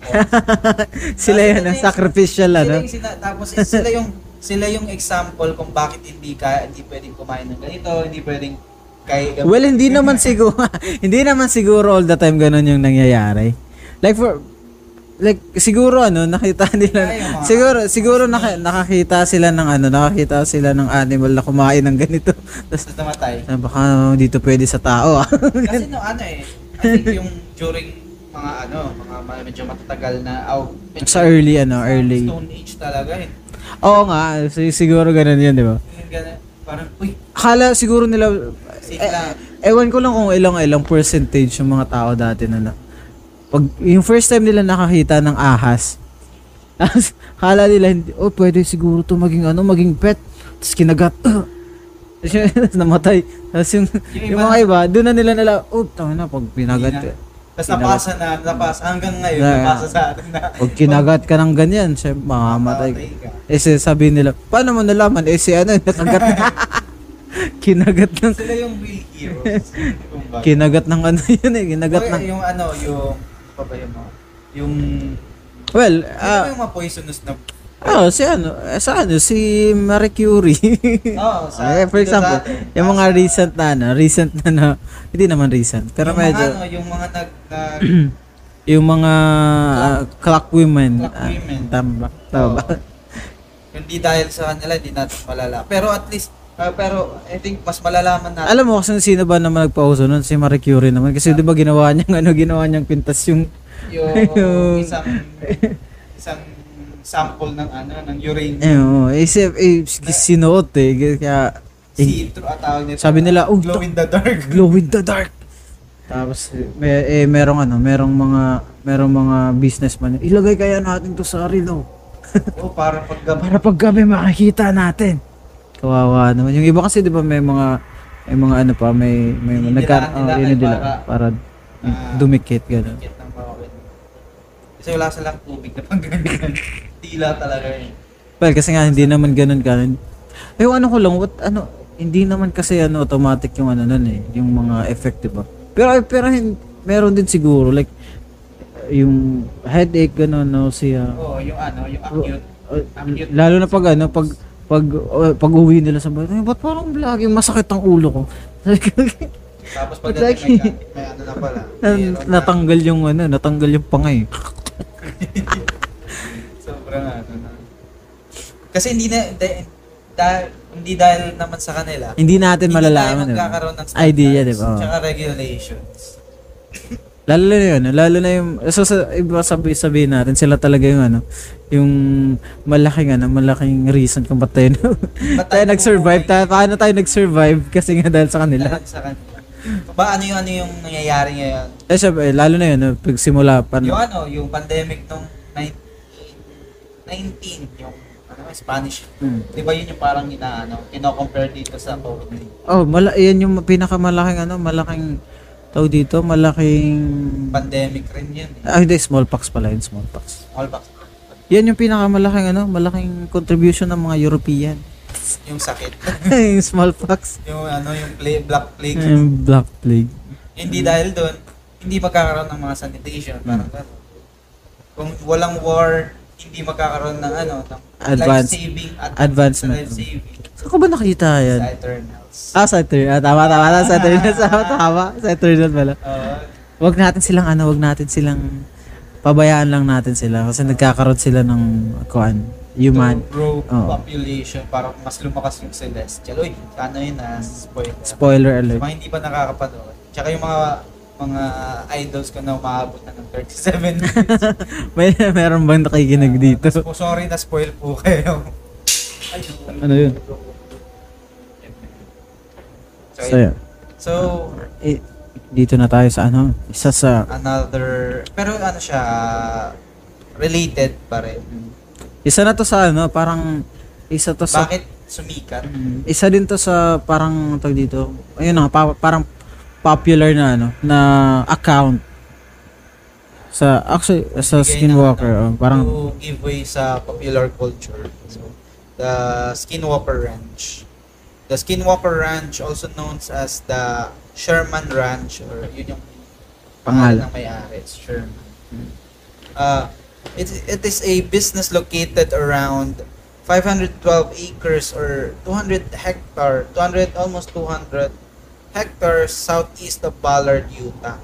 Sila sila ang yung- sacrificial sila ano. sina- tapos sila yung sila yung example kung bakit hindi ka hindi pwedeng kumain ng ganito, hindi pwedeng kay Well, hindi naman siguro, hindi naman siguro all the time ganun yung nangyayari. Like for, like siguro ano, nakita nila, siguro, siguro naka, nakakita sila ng ano, nakakita sila ng animal na kumain ng ganito. Tapos, namatay. ah, baka dito pwede sa tao ah. Kasi no ano eh, I think yung during mga ano, mga medyo matatagal na oh, medyo sa early ano, early. Stone Age talaga eh. Oo nga, si- siguro ganun yun, di ba? Parang uy, Akala siguro nila, eh, ewan ko lang kung ilang ilang percentage yung mga tao dati na na. Pag, yung first time nila nakakita ng ahas, Tapos, kala nila, hindi, oh, pwede siguro to maging ano, maging pet. Tapos kinagat. Tapos namatay. Tapos yung, yung, mga iba, doon na nila nila, oh, tama na, pag pinagat. Na. Tapos napasa na, napasa. Hanggang ngayon, Na- napasa sa atin na. Pag kinagat ka ng ganyan, siya, mamamatay. Eh, sabi nila, paano mo nalaman? Eh, si ano, nakagat na. kinagat ng, Sila yung real heroes. Kinagat ng ano yun eh, kinagat ng, yung ano, yung, pa ba yung mga, yung, well, ano ah, yung mga poisonous na, oh, si ano, eh, sa ano, si Marie Curie. oh, sa, Eh, for sa example, atin, yung mga nasa- recent na ano, recent na na, hindi naman recent, pero yung medyo, mga, ano, yung mga nag, nag yung mga ah, clock women. Clock ah, women. tama ba? Tama ba? Oo. hindi dahil sa kanila, hindi natin malala. Pero at least, ah, pero I think mas malalaman natin. Alam mo kasi sino ba naman nagpauso nun? Si Marie Curie naman. Kasi di ba ginawa niyang ano, ginawa niyang pintas yung, yung Yung- isang isang sample ng ano ng uranium eh, oh, eh, si, eh, sinuot eh. Kaya, eh, see-through at tawag nito. sabi nila, oh, glow in the dark. glow in the dark. Tapos, eh, may, eh, merong ano, merong mga, merong mga businessman. Ilagay kaya natin to sa relo. oh, para pag Para pag gabi makikita natin. Kawawa naman. Yung iba kasi 'di ba may mga may mga ano pa, may may nagka nila oh, ay dinidila para- para, Ah. dumikit gano'n. Kit ng bawal. Kasi wala silang tubig na pang ganyan. Tila talaga eh. Well, kasi nga hindi naman ganoon ka. Eh, yung ano ko lang, what ano, hindi naman kasi ano automatic yung ano nun eh, yung mga effect, 'di ba? Pero pero hin- meron din siguro like yung headache gano'n, nausea. Oo, yung ano, yung acute. Uh, Acute. lalo na pag ano, pag pag uh, pag uwi nila sa bahay, "Ay, ba't parang laging masakit ang ulo ko? Tapos pag may, lagi? may ano na pala. Na- na. natanggal yung ano, natanggal yung pangay. Sobrang ano na. Kasi hindi na, da, da- hindi dahil naman sa kanila. Hindi natin hindi malalaman. tayo di ba? magkakaroon ng standards. Idea, di ba? Tsaka regulations. Lalo na yun, lalo na yung, so sa, iba sabi, sabihin natin, sila talaga yung ano, yung malaking ano, malaking reason kung ba't tayo, Ba't tayo nag-survive, tayo, paano tayo nag-survive kasi nga dahil sa kanila. Dahil sa kanila. Ba ano yung ano yung nangyayari ngayon? Eh, syempre, lalo na yun, no, pag simula pa, Yung no, ano, yung pandemic nung 19, yung ano, Spanish. Hmm. Di ba yun yung parang inaano, kino-compare dito sa COVID? oh, mala, yan yung pinakamalaking ano, malaking, tao dito, malaking, Pandemic rin yun. Eh. ah, hindi, smallpox pala yun, smallpox. Smallpox. Yan yung pinakamalaking ano, malaking contribution ng mga European. Yung sakit. yung smallpox. yung ano, yung play, black plague. Yung black plague. Hindi dahil doon, hindi magkakaroon ng mga sanitation. Parang Hmm. gano'n. Kung walang war, hindi magkakaroon ng ano, ng Advance- life-saving at advancement. life-saving Saan ko ba nakita yan? sa Eternals. Ah, sa Eternal. Ah, tama, tama. Sa Eternal. Tama, tama. Sa Eternal pala. Uh, Wag natin silang ano, wag natin silang pabayaan lang natin sila kasi nagkakaroon sila ng kuan, human to grow Oo. population para mas lumakas yung celestial. Uy, sana yun na spoiler. spoiler Sa alert. mga hindi pa nakakapanood. Tsaka yung mga mga idols ko na umaabot na ng 37 minutes. May meron bang nakikinig dito? So, sorry na spoil po kayo. Ay, Ano yun? So, So, yun. so, Eh, dito na tayo sa ano, isa sa another, pero ano siya, related pa rin. isa na to sa ano, parang isa to sa Bakit sumikat? Mm, isa din to sa parang tag dito. Ayun na, pa- parang popular na ano, na account sa actually sa Bigay Skinwalker, oh, parang to give way sa popular culture. So, the Skinwalker Ranch. The Skinwalker Ranch, also known as the Sherman Ranch, or yun yung Pangalan. ng may-ari, it's Sherman. Uh, it, it is a business located around 512 acres or 200 hectare, 200, almost 200 hectares southeast of Ballard, Utah.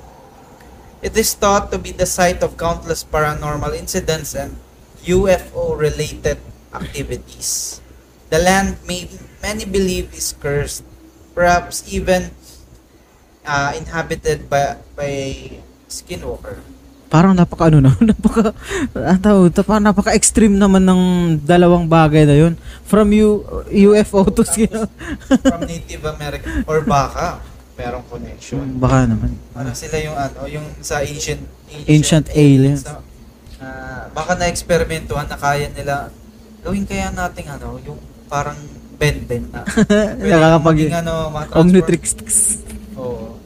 It is thought to be the site of countless paranormal incidents and UFO-related activities. The land may many believe is cursed, perhaps even uh, inhabited by by skinwalker. parang napaka ano na, napaka ang tawag parang napaka extreme naman ng dalawang bagay na yun. From U, UFO to skin. from Native American or baka merong connection. Baka naman. Parang sila yung ano, yung sa ancient Ancient aliens. sa- ah, baka na-eksperimentuhan na kaya nila gawin kaya nating ano, yung parang na. Pwede Nakakapag- ano. Omnitrix. Oo.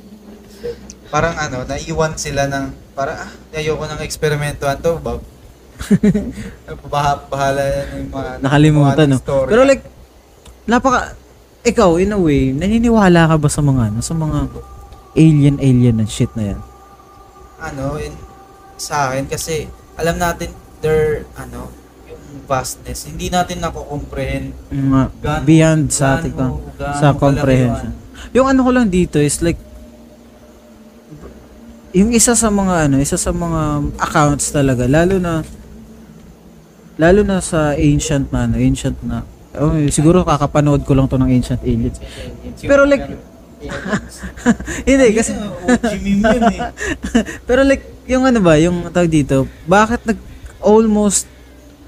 Parang ano, naiwan sila ng, parang, ah, ayoko nang eksperimentuhan to, Bob. Baha, bahala yan yung mga Nakalimutan, no? story. Pero like, napaka, ikaw, in a way, naniniwala ka ba sa mga, ano, sa mga alien, alien and shit na yan? ano, in, sa akin, kasi, alam natin, there, ano, vastness, hindi natin nako-comprehend Gaano- beyond sa ating, gaano- gaano sa comprehension. Yung ano ko lang dito is like, yung isa sa mga ano, isa sa mga accounts talaga, lalo na lalo na sa ancient na ano, ancient na oh, siguro kakapanood ko lang to ng ancient aliens. Pero like- Hindi kasi yun eh. pero like yung ano ba, yung tawag dito, bakit nag almost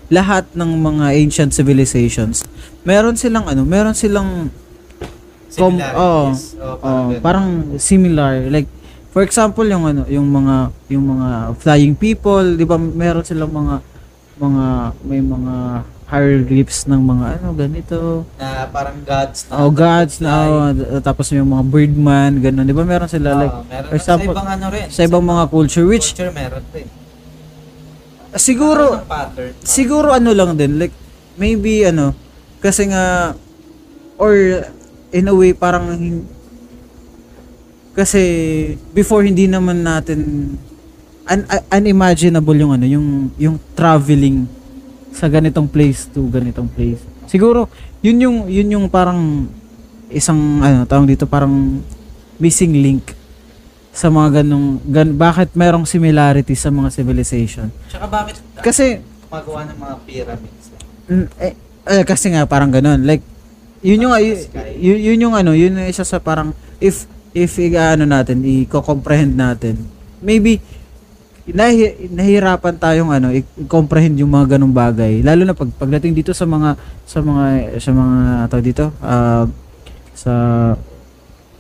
lahat ng mga ancient civilizations, meron silang ano, meron silang Com- oh, Oh, Oh, ganun. parang similar like for example yung ano yung mga yung mga flying people di ba meron silang mga mga may mga hieroglyphs ng mga ano ganito na parang gods na oh gods na oh, tapos yung mga birdman ganun di ba meron sila like Ah, meron for example, sa ibang ano rin. sa ibang mga culture which culture meron din. Siguro pattern. siguro ano lang din like maybe ano kasi nga or in a way parang kasi before hindi naman natin un- unimaginable yung ano yung yung traveling sa ganitong place to ganitong place siguro yun yung yun yung parang isang ano tawag dito parang missing link sa mga ganong gan, bakit merong similarity sa mga civilization Tsaka bakit kasi gumagawa ng mga pyramids? Eh, eh, kasi nga parang ganun. Like yun yung yun, yun yung ano, yun yung isa sa parang if if ano natin, i-comprehend natin. Maybe nahi, nahirapan tayong ano, i-comprehend yung mga ganung bagay. Lalo na pag pagdating dito sa mga sa mga sa mga tawag dito, ah, sa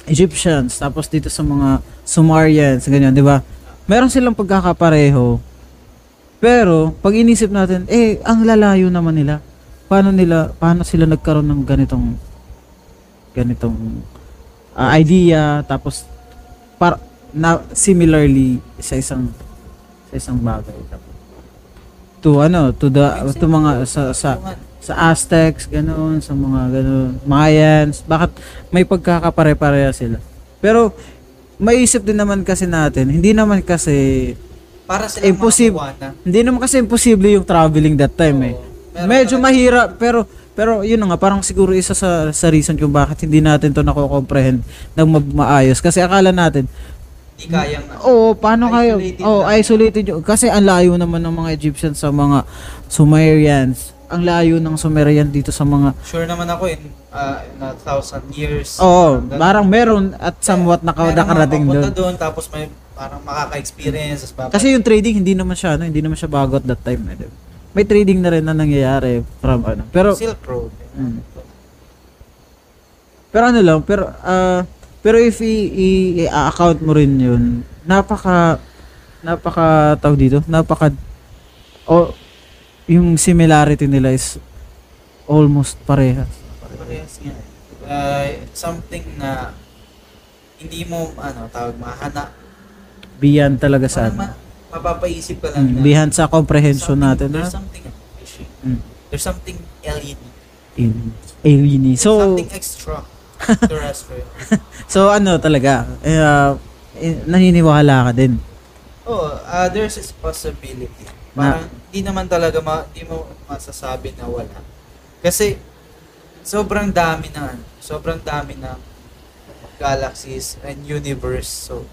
Egyptians, tapos dito sa mga Sumerians, ganyan, 'di ba? Meron silang pagkakapareho. Pero pag inisip natin, eh ang lalayo naman nila. Paano nila paano sila nagkaroon ng ganitong ganitong ah, idea tapos par na similarly sa isang sa isang bagay to ano to the to mga sa sa sa Aztecs ganoon sa mga ganoon Mayans bakit may pagkakapare-pareha sila pero maiisip din naman kasi natin hindi naman kasi Para makakuha na. hindi naman kasi imposible yung traveling that time eh. Meron Medyo talaga- mahirap pero pero yun nga parang siguro isa sa sa reason kung bakit hindi natin to nako-comprehend ng ma- maayos kasi akala natin Hindi kayang oh paano kayo Isolated oh lang. isolated yun. kasi ang layo naman ng mga Egyptians sa mga Sumerians ang layo ng Sumerian dito sa mga Sure naman ako in, uh, in a thousand years. oh Ganun. parang meron at somewhat naka, Meron nakarating mga doon doon. Tapos may parang makaka-experience. Kasi yung trading hindi naman siya ano, hindi naman siya bago at that time. Eh. May trading na rin na nangyayari from ano. Pero Silk Road. Mm. pero ano lang, pero ah pero if i- i-account mo rin 'yun, napaka napaka tawag dito, napaka o yung similarity nila is almost parehas. Parehas nga. Uh, something na hindi mo ano tawag mahana Beyond talaga sa ano. ma- mapapaisip ka lang Mm, na beyond sa comprehension something- natin na there's something fishy mm, there's something alien in alien. So something extra terrestrial So ano talaga, eh, eh, naniniwala ka din. oh uh, there's this possibility parang di naman talaga ma, di mo masasabi na wala kasi sobrang dami na ano, sobrang dami na galaxies and universe so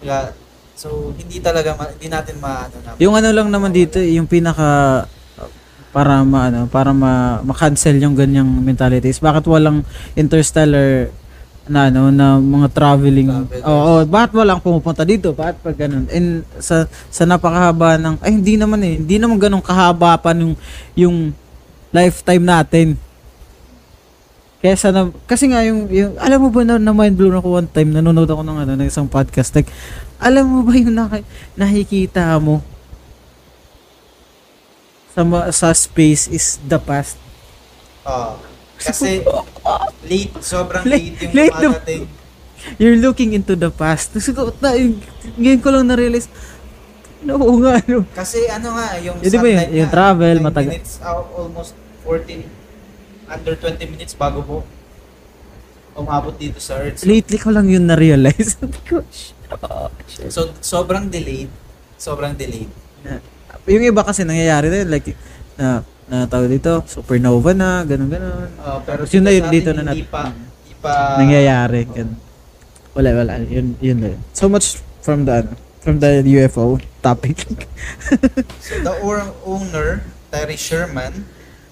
yeah, so hindi talaga ma, hindi natin maano na Yung ano lang naman dito, yung pinaka para ma ano, para ma, ma-cancel yung ganyang mentalities. Bakit walang interstellar na ano na mga traveling Travelers. oo bakit walang pumupunta dito bakit pag ganun and sa sa napakahaba ng ay hindi naman eh hindi naman ganun kahaba pa yung yung lifetime natin kaya sana kasi nga yung, yung alam mo ba na, na mind blown ako one time nanonood ako ng ano ng isang podcast like alam mo ba yung naki, nakikita mo sa sa space is the past. Oh. Kasi late, sobrang Late- late, yung late na- dumadating. You're looking into the past. Ko, na, ngayon ko lang na-realize, no, oo nga, ano. Kasi ano nga, yung Yun, di ba yun? sunlight Yung nga, travel, 9 matagal. minutes, out, almost 14, under 20 minutes bago po umabot dito sa Earth. So, Lately ko lang yun na-realize. Ko, "Shh." so, sobrang delayed. Sobrang delayed. yung iba kasi nangyayari na like, na, na tawag dito, supernova na, ganun, ganun. Uh, pero Yun na yun, dito na hindi nat- pa, hindi pa, nangyayari. Ganun. Wala, wala. Yun, yun na yun. So much from the, ano, from the UFO topic. So the owner, Terry Sherman,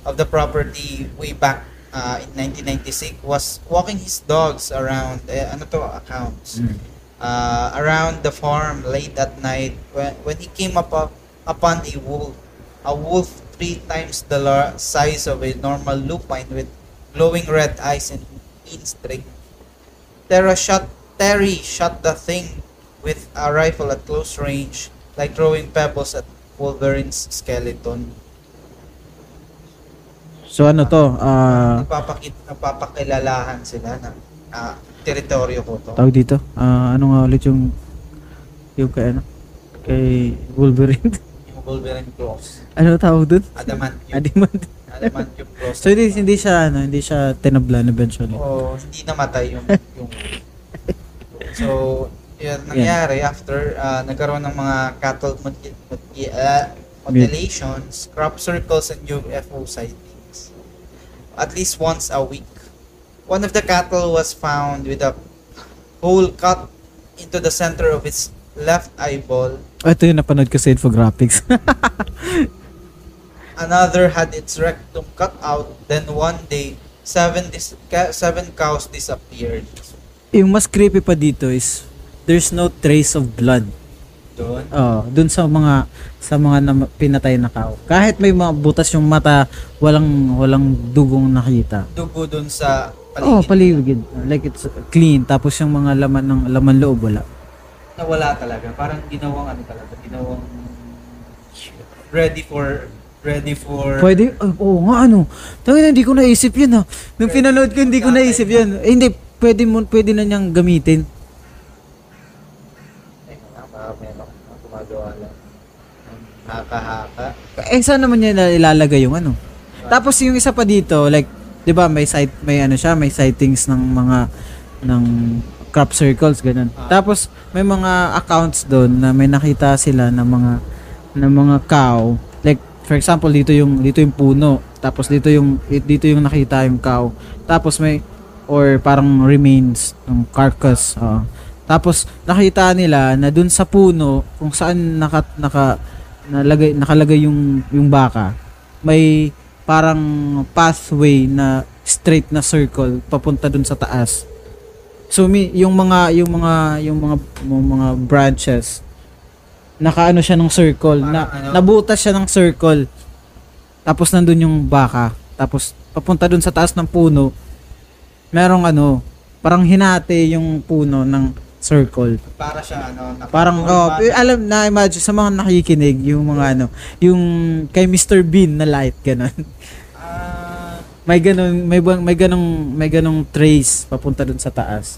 of the property way back uh, in 1996 was walking his dogs around, eh, ano to, accounts, uh, around the farm late at night when, when he came up, up upon a wolf, a wolf three times the size of a normal lupine with glowing red eyes and mean streak. Terra shot, Terry shot the thing with a rifle at close range, like throwing pebbles at Wolverine's skeleton. So ano to, ah, Nagpapakit, nagpapakilalahan sila na ah, teritoryo ko to. tawag dito, ah, ano nga ulit yung, yung kay ano, kay Wolverine. Yung Wolverine claws. Ano tawag dun? Adamantium. Adamant. Adamantium claws. So hindi, hindi siya, ano, hindi siya tinablan eventually. Oo, hindi namatay yung yung So, yun, nangyari after uh, nagkaroon ng mga cattle mut- mut- uh, mutilations, crop circles, and UFO sightings. At least once a week. One of the cattle was found with a hole cut into the center of its left eyeball. Oh, ito yung napanood ko sa infographics. Another had its rectum cut out. Then one day, seven dis- ca- seven cows disappeared. yung mas creepy pa dito is, there's no trace of blood. Doon. Oh, dun sa mga sa mga na, pinatay na kao. Kahit may mga butas yung mata, walang walang dugong nakita. Dugo doon sa Oh, paligid. paligid. Like it's clean. Tapos yung mga laman ng laman loob wala. na wala talaga. Parang ginawang ano talaga, ginawang ready for ready for Pwede, oh, oo nga ano. Tangina, hindi ko naisip yun ha. Nung pinanood ko, hindi ko naisip yun. Eh, hindi, pwede mo, pwede na niyang gamitin. Ay, marami ano, gumagawa lang. Haka-haka. Eh, saan naman niya ilalagay yung ano? Tapos yung isa pa dito, like, 'di ba, may site may ano siya, may sightings ng mga ng crop circles ganun. Ah. Tapos may mga accounts doon na may nakita sila ng mga ng mga cow. For example, dito yung dito yung puno. Tapos dito yung dito yung nakita yung cow. Tapos may or parang remains ng carcass. oo. Tapos nakita nila na dun sa puno kung saan naka, naka nalagay nakalagay yung yung baka may parang pathway na straight na circle papunta dun sa taas. So mi, yung mga yung mga yung mga yung mga branches nakaano siya ng circle na Parang ano? nabutas siya ng circle. Tapos nandun yung baka. Tapos papunta dun sa taas ng puno. Merong ano, parang hinati yung puno ng circle. Para siya ano, naka- Parang, oh, eh, alam na, imagine, sa mga nakikinig, yung mga ano, yung kay Mr. Bean na light, ganun. Ah, may ganun, may, bang- may ganung, may ganung trace papunta dun sa taas.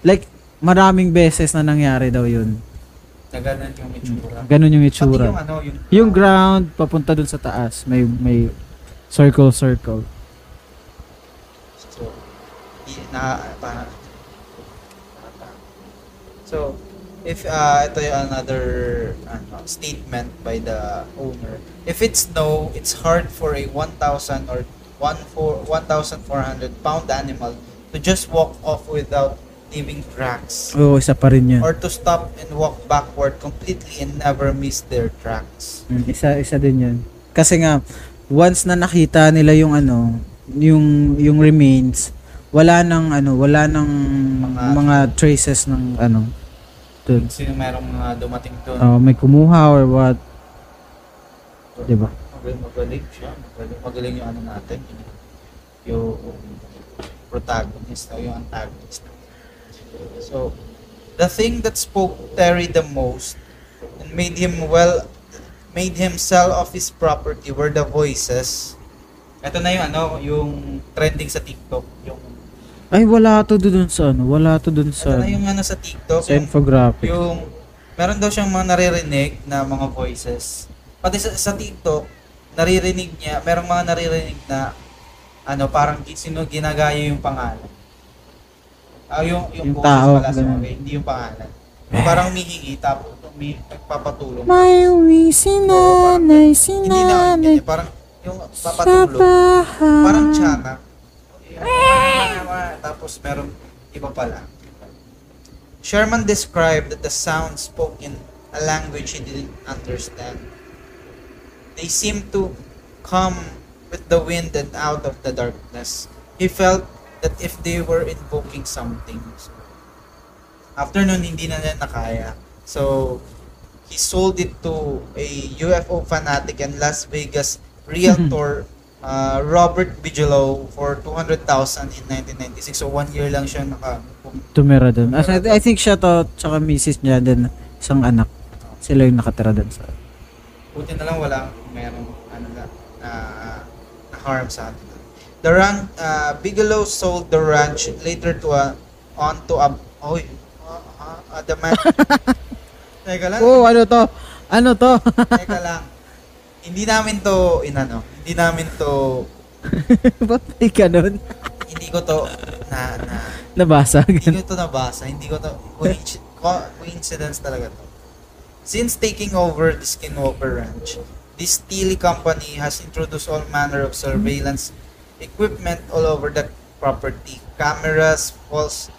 Like, maraming beses na nangyari daw yun. Na ganun yung itsura. Ganun yung Pati yung itsura. ano, yung, Yung ground, papunta dun sa taas, may, may circle, circle. So, na, parang, so, if uh, ito yung another ano, statement by the owner. If it's snow, it's hard for a 1,000 or 1 for 1,400 pound animal to just walk off without leaving tracks. Oo, isa pa rin yun. Or to stop and walk backward completely and never miss their tracks. Mm, isa isa din 'yun. Kasi nga once na nakita nila yung ano, yung yung remains, wala nang ano, wala nang mga, Mga- traces ng ano dun. Sino merong mga dumating doon? Oh, may kumuha or what, 'di ba? Magaling, magaling siya. Magaling, magaling yung ano natin. Yung protagonist o yung antagonist. So, the thing that spoke Terry the most and made him well made him sell off his property were the voices. Ito na yung ano, yung trending sa TikTok. Yung, Ay, wala to dun sa ano. Wala to ito sa, na yung ano sa TikTok. sa Yung, infographic. yung, meron daw siyang mga naririnig na mga voices. Pati sa, sa TikTok, naririnig niya, merong mga naririnig na ano, parang sino ginagaya yung pangalan. Ah, yung, yung, Yung boses tao, pala, ganun. sorry, hindi yung pangalan. Yung parang mihingi, tapos may nagpapatulong. May uwi si nanay, si Hindi na, nanay. hindi, parang yung Sa papatulong. bahay. Parang tiyanak. Tapos merong iba pala. Sherman described that the sound spoke in a language he didn't understand. They seemed to come with the wind and out of the darkness. He felt that if they were invoking something. So, after nun, hindi na niya nakaya. So, he sold it to a UFO fanatic and Las Vegas realtor uh, Robert Bigelow for 200,000 in 1996. So, one year lang siya naka... Tumira dun. As, I, I think siya to, tsaka misis niya din, isang anak. Sila yung nakatira dun sa... Buti na lang wala merong ano na, na, na harm sa atin. The ranch, uh, Bigelow sold the ranch later to a, on to a, oy, uh, uh, the man, teka lang, Oh, ano to? Ano to? teka lang. Hindi namin to, inano, hindi namin to, Ba't may ganun? hindi ko to, na, na, Nabasa. hindi ko to nabasa, hindi ko to, coinci- co- coincidence talaga to. Since taking over the Skinwalker Ranch, this Steely company has introduced all manner of surveillance equipment all over the property. Cameras, false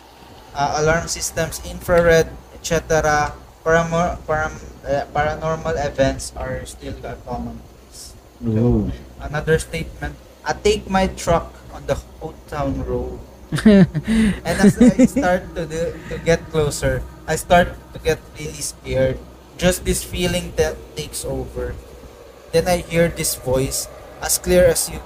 uh, alarm systems, infrared, etc. Paramor- param- uh, paranormal events are still a commonplace. Oh. Another statement, I take my truck on the Old Town Road. and as I start to do, to get closer, I start to get really scared. Just this feeling that takes over. Then I hear this voice, as clear as you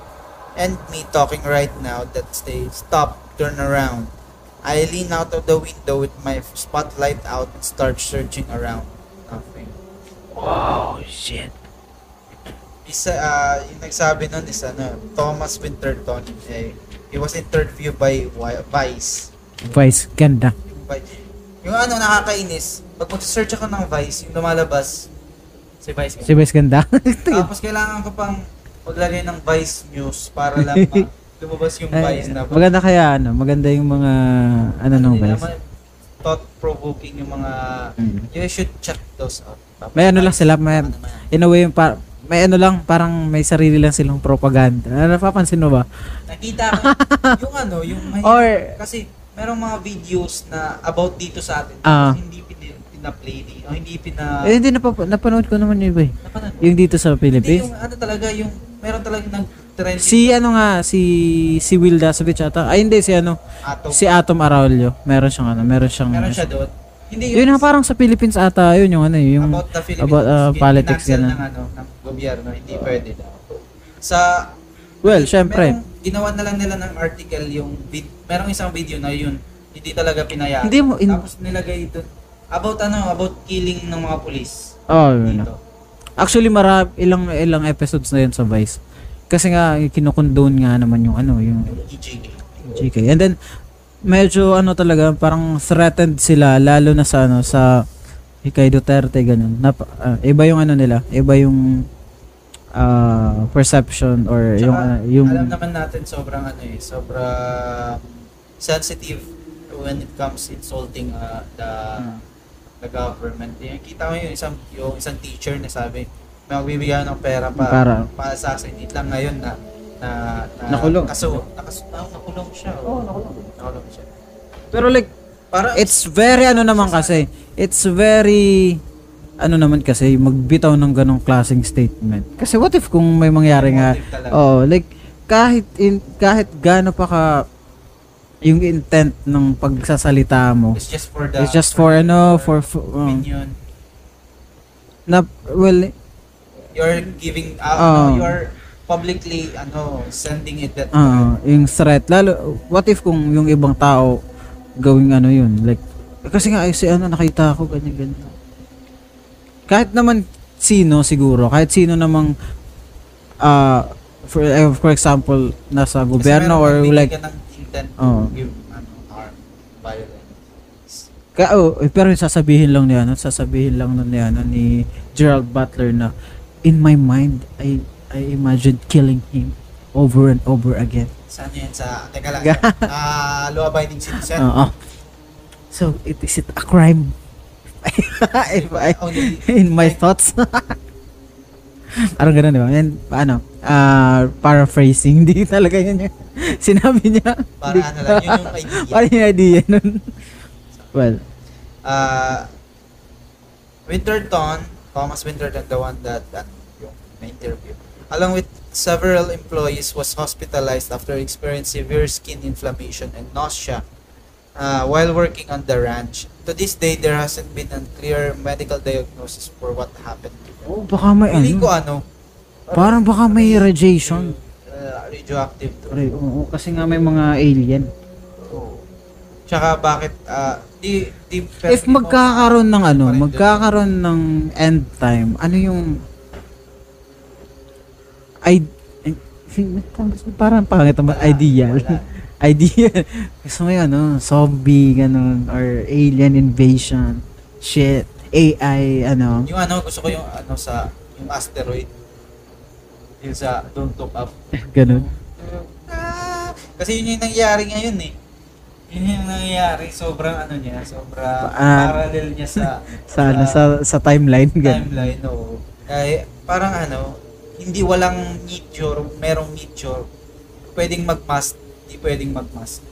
and me talking right now, that says, "Stop, turn around." I lean out of the window with my spotlight out and start searching around. Nothing. Oh, shit. Isa, ah, yung nagsabi nun is ano, Thomas Winterton. Eh, he was interviewed by Vice. Vice, ganda. Yung, ano, nakakainis. Pag mag-search ako ng Vice, yung lumalabas, si Vice. Si Vice ganda. Tapos kailangan ko pang maglagay ng Vice News para lang ma- lumabas yung Ay, Vice na. maganda kaya ano, maganda yung mga ano nung Hindi Vice. naman thought-provoking yung mga... Mm. You should check those out. Tapos May ano lang sila, may, ano in a way, pa, may ano lang, parang may sarili lang silang propaganda. Ah, Napapansin mo ba? Nakita ko yung ano, yung may... Or- kasi merong mga videos na about dito sa atin. Ah. tapos hindi pin, pina-play di, o hindi pina... Eh, hindi, napap- napanood ko naman yun, napanood mo? Yung dito sa Hindi, Philippines. yung ano talaga, yung meron talaga nag-trend Si ano nga, si si Will Dasovich ata. Ay hindi, si ano, atom. si Atom Araulio. Meron siyang ano, meron siyang... meron siya doon. Hindi Yun nga parang sa Philippines ata, yun yung ano, yung... about the Philippines. about, uh, politics, ganun. ng ano, ng gobyerno, hindi pwede daw. Sa Well, syempre. merong ginawa na lang nila ng article yung vid, merong isang video na yun hindi talaga pinayaan. Hindi mo- in- Tapos nilagay doon about ano, about killing ng mga pulis Oh, yun. dito. Actually, marami, ilang, ilang episodes na yun sa Vice. Kasi nga, kinukondone nga naman yung ano, yung. GK. And then, medyo ano talaga, parang threatened sila, lalo na sa ano, sa kay Duterte, ganun. Nap, ah, iba yung ano nila, iba yung ah, perception or Tsaka, yung, ano, yung, alam naman natin sobrang ano eh, sobrang sensitive when it comes insulting uh, the Hmm. The government. Yung kita mo yung isang yung isang teacher na sabi, may magbibigay ng pera pa Para. para assassinate lang ngayon na na, na Nakulong. Kaso, nakas, ah, nakulong siya. Oo, nakulong. Nakulong siya. pero like, Para it's very ano naman kasi, it's very, ano naman kasi, magbitaw ng ganong klaseng statement. Kasi what if kung may mangyari nga, oh, like, kahit, in, kahit gaano pa ka, yung intent ng pagsasalita mo, It's just for the it's just for, ano, for, for um, opinion. na, well, You're giving uh, Oh. ano, you're publicly ano sending it that ah, yung threat, lalo, what if kung yung ibang tao, gawing ano yun, like, kasi nga, ay, si ano, nakita ako, ganyan, ganyan. Kahit naman, sino siguro, kahit sino namang uh, for, eh, for example, nasa gobyerno or like ng intent to Oo. give ano, harm, violence. Ka, oh, eh, pero sasabihin lang niya, ano, sasabihin lang nun niya, ano, ni Gerald Butler na, in my mind, I, I imagined killing him over and over again. Saan yun sa, teka lang, Ga- ah, law-abiding citizen. Oo. So, it, is it a crime? If I, in my thoughts. Parang ganun, di ba? And, ano, ah, paraphrasing, hindi talaga yun yung sinabi niya. Para ano lang, yun yung idea. Parang yung idea nun. well, uh, Winterton, Thomas Winterton, the one that, that yung na-interview, along with several employees, was hospitalized after experiencing severe skin inflammation and nausea uh, while working on the ranch. To this day, there hasn't been a clear medical diagnosis for what happened to them. oh, baka may Feeling ko ano, ano, parang baka may radiation. uh, radioactive to. Re- Oo, kasi nga may mga alien. Oo. Tsaka bakit, uh, di, di, If magkakaroon ng ano, magkakaroon ng end time, ano yung I parang pangit Wala, ideal. wala. Ideal. Gusto mo yun, ano, zombie, ganun, or alien invasion, shit, AI, ano. Yung ano, gusto ko yung ano sa, yung asteroid. Yung sa Don't Look Up. Ganun. Ah, kasi yun yung nangyayari ngayon eh. Yun yung nangyayari, sobrang ano niya, sobrang Ah, parallel niya sa Sa, ano, sa, sa timeline, ganun. timeline. Oo. Kaya parang ano, hindi walang meteor, merong meteor, pwedeng mag-mask, hindi pwedeng mag-mask.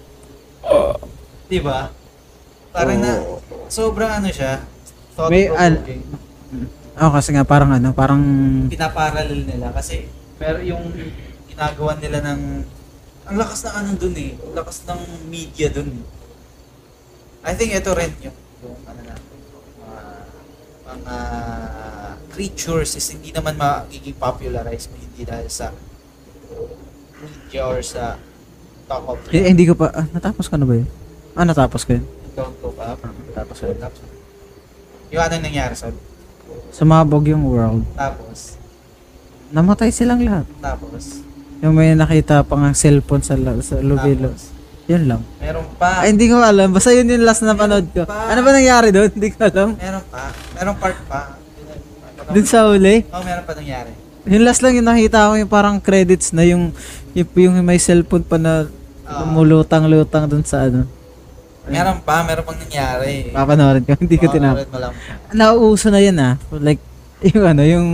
Di ba? Parang na, sobrang ano siya, thought May al- provoking. Oh, kasi nga parang ano, parang pinaparallel nila kasi pero yung ginagawa nila ng ang lakas ng ano dun eh ang lakas ng media dun eh. I think ito rin yung, yung ano na mga, mga creatures is hindi naman magiging popularize mo hindi dahil sa media or sa talk of eh, hindi ko pa ah, natapos ka na ba yun? Ah, natapos ko yun. don't look up Natapos ko yun. yung ano nangyari sa Sumabog yung world. tapos Namatay silang lahat. tapos Yung may nakita pa nga cellphone sa, la- sa lubilo. tapos Yun lang. meron pa Ay, hindi ko alam. Basta yun yung last na panood ko. pa. Ano ba nangyari doon? Hindi ko alam. Meron pa. Meron part pa. Doon sa uli. Oh, meron pa nangyari. Yung last lang yung nakita ko yung parang credits na yung yung, yung may cellphone pa na Ah. lumulutang-lutang doon sa ano. Meron pa, meron pang nangyari. Papanoorin ko. Hindi ko tinap. Panoorin mo lang. Nauuso na yun ah. Like, yung ano, yung,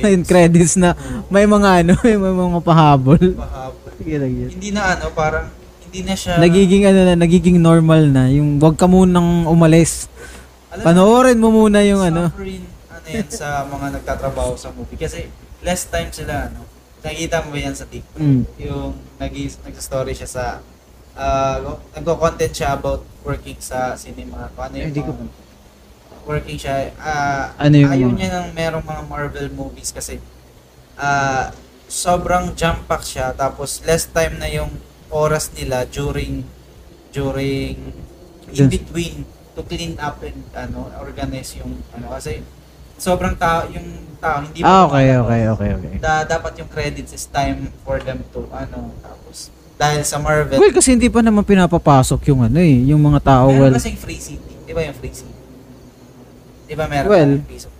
yung credits na may mga ano, may mga pahabol. Pahabol. Sige lang yun. Hindi na ano, parang, hindi na siya... Nagiging ano na, nagiging normal na. Yung wag ka munang umalis. Alam Panoorin mo muna yung ano. Suffering, ano yan, sa mga nagtatrabaho sa movie. Kasi, less time sila, ano. Nakikita mo ba yan sa TikTok? Mm. Yung nag nag-story siya sa uh, nagko-content siya about working sa cinema. Kung ano yung Hindi ko- working siya. ah Ano yung ayaw mga- niya ng merong mga Marvel movies kasi ah sobrang jump pack siya tapos less time na yung oras nila during during in between to clean up and ano organize yung ano kasi sobrang tao yung tao hindi Ah, pa okay, lumalabas okay, okay, okay. da, dapat yung credits is time for them to ano tapos dahil sa Marvel Well, kasi hindi pa naman pinapapasok yung ano eh, yung mga tao. meron Well, kasing free seating di ba yung free seating di ba meron Well. piso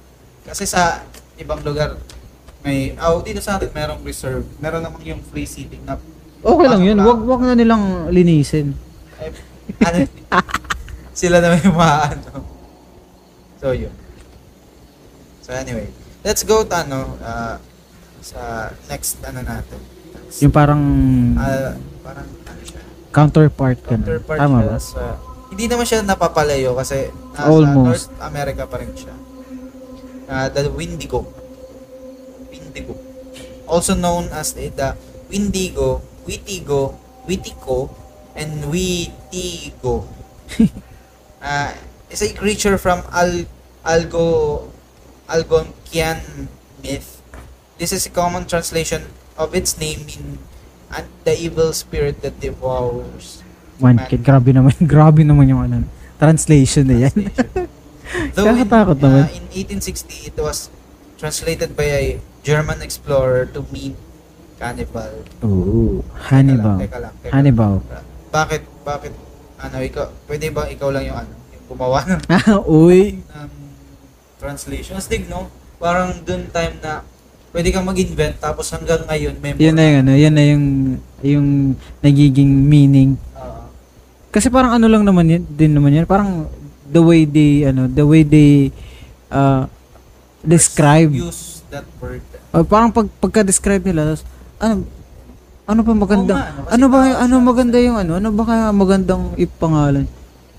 kasi sa ibang lugar may oh dito sa atin merong reserve meron namang yung free seating na okay lang yun. Wag, wag na nilang linisin. eh, ano sila na may mga ano so yun so anyway let's go to ano ah, sa next ano natin Next. Yung parang Ah, parang ano siya counterpart ka na. counterpart Tama siya ba? sa hindi naman siya napapalayo kasi nasa Almost. North America pa rin siya. Uh, the Windigo. Windigo. Also known as the, the Windigo, Witigo, Witico, and Witigo. uh, is a creature from Al Algo Algonquian myth. This is a common translation of its name in and the evil spirit that devours. One kid. Grabe naman. Grabe naman yung ano. Translation na yan. Though in, uh, in 1860, it was translated by a German explorer to mean cannibal. Oo. Teka lang, Hannibal. Teka lang, teka Hannibal. lang. Bakit, bakit, ano, ikaw, pwede ba ikaw lang yung ano, yung gumawa ng, Uy. ng translation? Astig, no? Parang dun time na pwede kang mag-invent tapos hanggang ngayon, memorable. Yun na yung ano, yun na yung yung nagiging meaning. Kasi parang ano lang naman yun, din naman yun. Parang the way they, ano, the way they uh, describe. Use that word. Uh, parang pag, pagka-describe nila, tapos, ano, ano pa maganda? Oo nga, ano, ano ba, tao ano maganda yung ano? Ano ba kaya magandang ipangalan?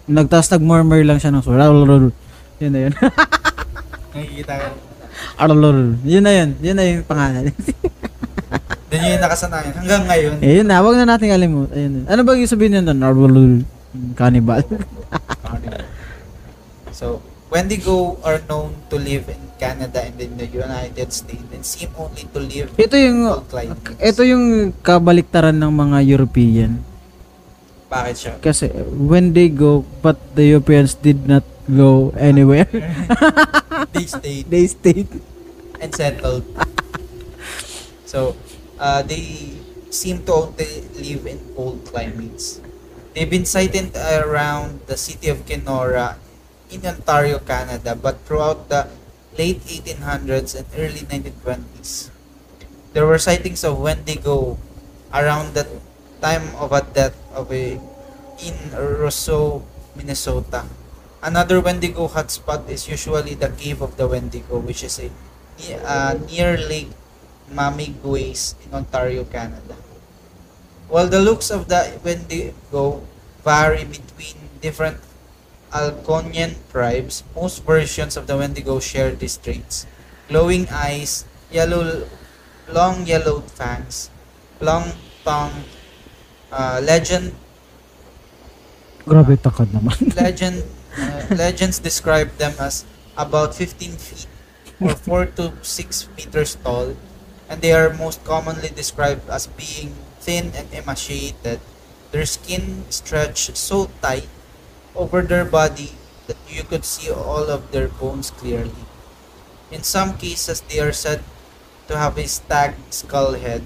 Nagtas nag-murmur lang siya ng sura. Yun na yun. Nakikita ka. yun na yun. Yun na yung pangalan. Yun yung nakasanayan. Hanggang ngayon, eh, yun na. Huwag na natin alimut. Ayun. Ano ba yung sabihin nyo doon? Cannibal. So, Wendigo are known to live in Canada and in the United States and seem only to live ito yung, ito yung kabaliktaran ng mga European. Bakit siya? Kasi when they go, but the Europeans did not go anywhere. They stayed they stayed. and settled. So, uh, they seem to only live in cold climates. They've been sighted around the city of Kenora in Ontario, Canada, but throughout the late 1800s and early 1920s, there were sightings of Wendigo around the time of a death of a in Roseau, Minnesota. Another Wendigo hotspot is usually the Cave of the Wendigo, which is a uh, near Lake Mamigues in Ontario, Canada. While the looks of the Wendigo vary between different Algonquian tribes, most versions of the Wendigo share these traits. Glowing eyes, yellow, long yellowed fangs, long tongue, uh, legend Grabe takad naman. legend uh, legends describe them as about 15 feet or 4 to 6 meters tall and they are most commonly described as being thin and emaciated. Their skin stretched so tight over their body that you could see all of their bones clearly. In some cases they are said to have a stag skull head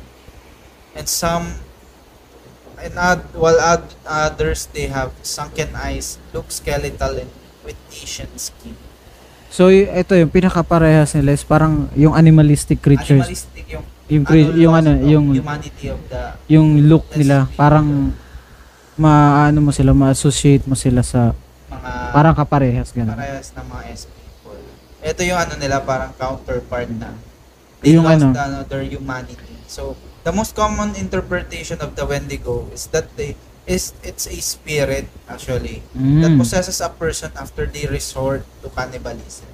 and some and odd, while odd, others they have sunken eyes, look skeletal and with Asian skin. So, y- ito yung pinakaparehas nila is parang yung animalistic creatures. Animalistic yung Yung, cre- yung loss ano, yung, humanity of the yung look nila. Parang, maano mo sila, ma-associate mo sila sa, mga parang kaparehas, gano'n. parehas ng mga S people. Ito yung ano nila parang counterpart na they Yung lost ano. the, ano, their humanity. So the most common interpretation of the Wendigo is that they is it's a spirit actually that Mm. possesses a person after they resort to cannibalism.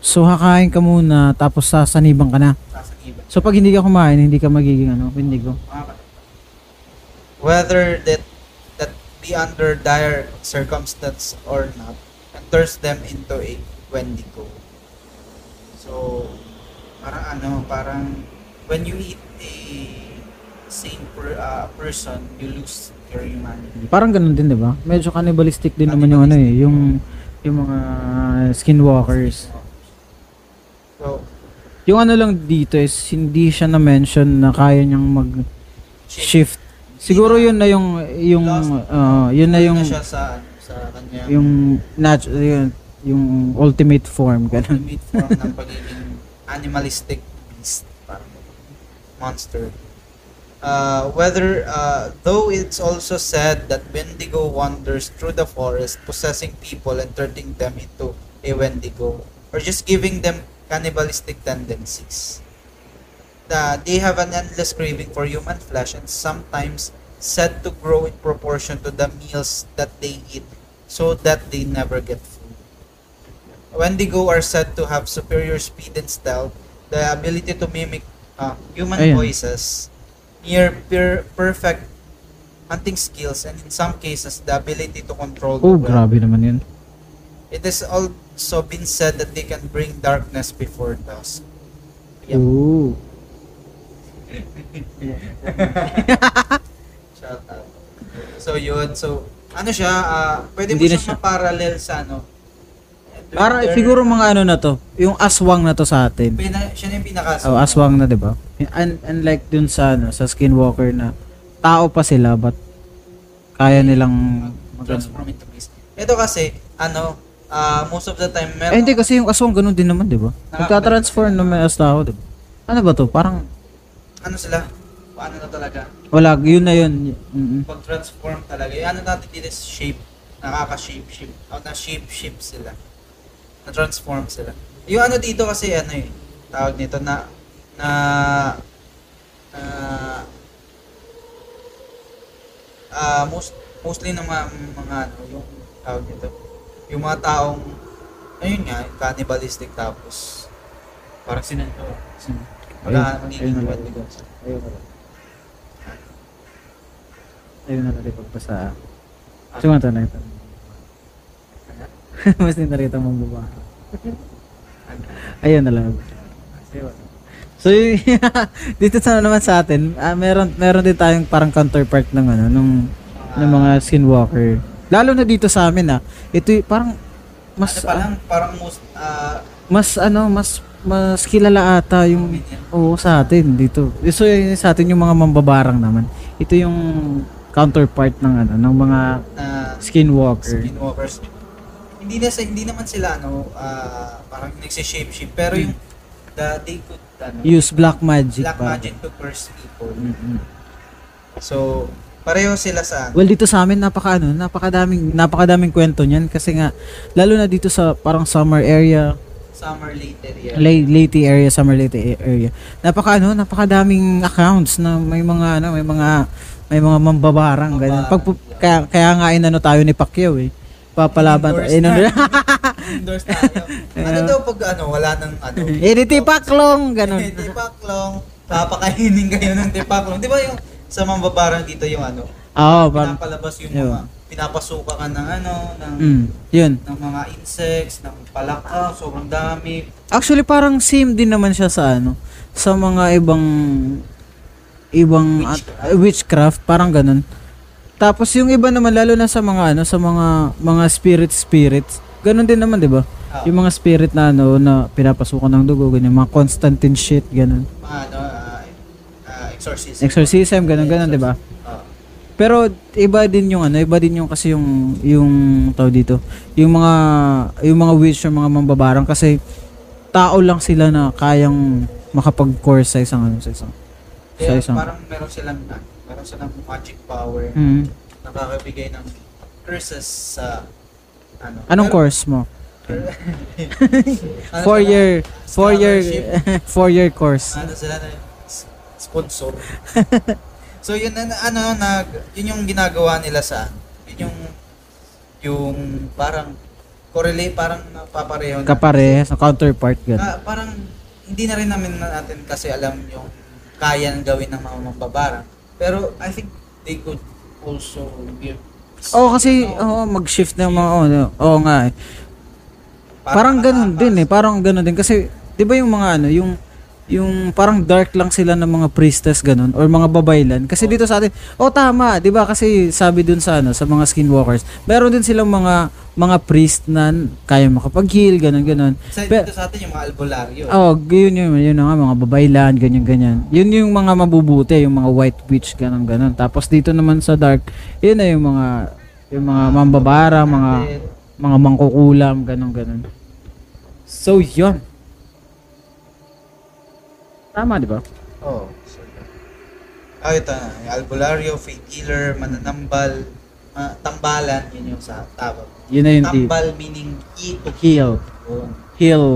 So, hakain ka muna, tapos sasaniban ka na. Nasa iba. So, pag hindi ka kumain, hindi ka magiging ano, Wendigo. Whether that that be under dire circumstance or not, and turns them into a Wendigo. So, parang ano, parang when you eat a same per, uh, person, you lose your humanity. Parang ganun din, di ba? Medyo cannibalistic din naman yung ano eh, yung, yung mga skinwalkers. So, Yung ano lang dito is, hindi siya na-mention na kaya niyang mag-shift. Siguro yun na yung, yung, uh, yun na yung, na siya sa, sa kanya yung, nat- yun, yung ultimate form, ganun. ultimate form ng pagiging animalistic monster. Uh, whether, uh, though it's also said that Wendigo wanders through the forest, possessing people and turning them into a Wendigo, or just giving them cannibalistic tendencies. The, they have an endless craving for human flesh and sometimes said to grow in proportion to the meals that they eat so that they never get full. Wendigo are said to have superior speed and stealth, the ability to mimic uh, human Ayan. voices, near per- perfect hunting skills, and in some cases, the ability to control the Oh, wind. grabe naman yun. It has also been said that they can bring darkness before dusk. Yep. Oo. Shout out. So yun, so ano siya, ah, pwede Hindi mo siya siya- ma-parallel sa ano. Para siguro mga ano na to, yung aswang na to sa atin. Pina, siya na yung pinaka Oh, aswang na, 'di ba? Un- unlike dun sa ano, sa skinwalker na tao pa sila but kaya nilang mag- transform into beast. Ito kasi, ano, ah, most of the time, meron, Eh hindi kasi yung aswang ganun din naman, 'di ba? Nagka-transform naman as tao, 'di ba? Ano ba to? Parang ano sila, paano na talaga, wala, yun na yun. Mm-mm. pag-transform talaga. Yung ano natin dito is shape, nakaka-shape, shape, o na-shape, shape sila. Na-transform sila. Yung ano dito kasi, ano eh, tawag nito na, na, na, ah, most, mostly ng mga, mga ano, yung tawag nito, yung mga taong, ayun nga, cannibalistic tapos, parang sinanto, wala, magiging ayun na lang. Wendigo. Ayun na lang. Ayun na lang pagpasa. Cuma to na ito. Mas narito mong baba. Ayun na lang. So dito sa naman sa atin, ah, meron meron din tayong parang counterpart ng ano nung ng mga skinwalker. Lalo na dito sa amin ah. Ito y- parang mas ano pa lang, parang most, ah, mas ano, mas mas kilala ata yung oo sa atin dito. So yun sa atin yung mga mambabarang naman. Ito yung counterpart ng ano ng mga na skinwalker. skinwalkers. Hindi na sa, hindi naman sila ano, ah, parang nagsi-shape shift pero yung the, they could ano, Use black magic black pa. magic to curse people. Mm-mm. So, pareho sila sa Well, dito sa amin napaka ano, napakadaming napakadaming kwento niyan kasi nga lalo na dito sa parang summer area, summer later year. late Leyte area, summer Leyte area. Napaka ano, napakadaming accounts na may mga ano, may mga may mga mambabarang ganyan. Pag kaya, kaya nga inano tayo ni Pacquiao eh. Papalaban. Endorse Eh, Endorse tayo. ano daw pag ano, wala nang ano. eh, di tipaklong, ganun. Eh, tipaklong. Papakainin kayo ng tipaklong. Di ba yung sa mambabarang dito yung ano, Oo, pag, pinapalabas yung Yun. mga, pinapasuka ka ng ano, ng, mm, yun. ng mga insects, ng palaka, sobrang dami. Actually, parang same din naman siya sa ano, sa mga ibang ibang at- uh, witchcraft, parang ganun. Tapos yung iba naman lalo na sa mga ano, sa mga mga spirit spirits, ganun din naman, 'di ba? Ah, Yung mga spirit na ano na pinapasukan ng dugo, ganyan, mga Constantine shit, ganun. mga ano, ah, ah, exorcism. Exorcism, ganun ganun, 'di ba? Ah, Pero iba din yung ano, iba din yung kasi yung yung tao dito. Yung mga yung mga witch yung mga mambabarang kasi tao lang sila na kayang makapag-course sa isang ano, sa isang sa kaya isang parang meron silang, ah, meron silang magic power. Mm. Nakakabigay ng curses sa ano. Anong Pero- course mo? ano Four year four year four year course. ano sila na sponsor. so yun na ano nag yun yung ginagawa nila sa yun yung yung parang correlate parang napapareho na. Kapare sa counterpart ganun. Ah, parang hindi na rin namin na- natin kasi alam yung kaya ng gawin ng mga mambabarang. Pero I think they could also give Oo kasi oo mag-shift ng mga oo, oo nga eh. Parang ganun din eh, parang ganun din. Kasi 'di ba yung mga ano, yung yung parang dark lang sila ng mga priestess ganun or mga babaylan kasi dito sa atin oh tama 'di ba kasi sabi dun sa ano sa mga skinwalkers meron din silang mga mga priest na kaya makapag-heal ganun ganun Sa, Pe- dito sa atin yung mga albularyo. Oh, yun yun, yun na nga, mga babaylan, ganyan, ganyan. Yun yung mga mabubuti, yung mga white witch, ganun, ganun. Tapos dito naman sa dark, yun na yung mga, yung mga mambabara, mga, mga mangkukulam, ganun, ganun. So, yun. Tama, di ba? Oh. So, ah, ito na. Yung albularyo, faith healer, mananambal, ah, tambalan, yun yung sa tawag. Yun na yung di- Tambal meaning eat to heal. Yun. Heal.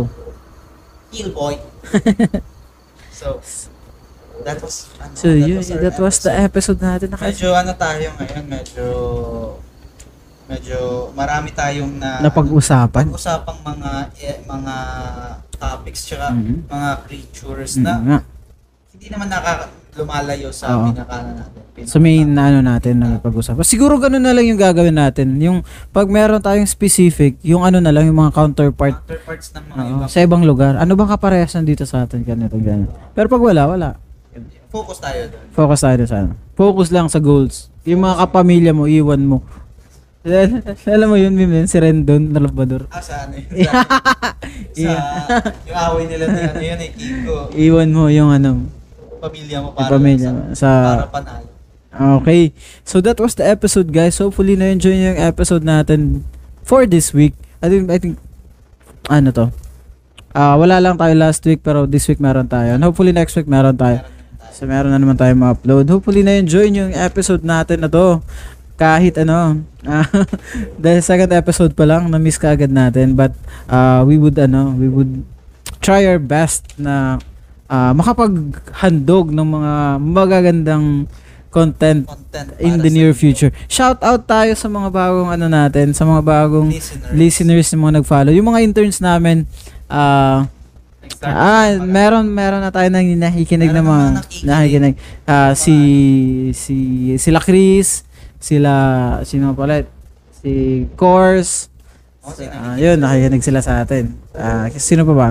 Heal boy. so, that was, ano, So, yun, our that was the episode natin. Naka- Medyo ano tayo ngayon, medyo, medyo marami tayong na, Napag-usapan. pag-usapang mga, eh, mga topics, tsaka Mhm. mga creatures na nga. hindi naman nakaka lumalayo sa Oo. pinaka natin. Pinaka, So main na ano natin na pag-usapan. Siguro ganun na lang yung gagawin natin. Yung pag meron tayong specific, yung ano na lang yung mga counterpart counterparts ng mga oo, ibang sa ibang lugar. Ano bang kaparehas dito sa atin ganito ganyan. Pero pag wala, wala. focus tayo doon. Focus tayo sa ano. Focus lang sa goals. Yung mga kapamilya mo, iwan mo. Alam mo yun, meme, yun, si Rendon na labador. Ah, sa ano yun? Sa, sa yung away nila ni ano yun eh, Kiko. Iwan mo yung ano, Pamilya mo para pamilya sa. Sa, para panalo. okay. So that was the episode guys. Hopefully na-enjoy niyo yung episode natin for this week. I think, I think, ano to? Ah, wala lang tayo last week pero this week meron tayo. And hopefully next week meron tayo. So meron na naman tayo ma-upload. Hopefully na-enjoy niyo yung episode natin na to. Kahit ano, ah, dahil second episode pa lang, na-miss ka agad natin. But uh, we would ano, we would try our best na ah, makapaghandog ng mga magagandang content Content in the near future. Shout out tayo sa mga bagong ano natin, sa mga bagong Listeners. listeners na mga nag-follow. Yung mga interns namin, ah, Nag-start Ah, meron meron na tayo nang nakikinig Meron na mga nakikinig. nakikinig. Ah, si si sila Chris, sila sino pa ulit? Si Course. Ah, yun, nakikinig sila sa atin. Ah, sino pa ba?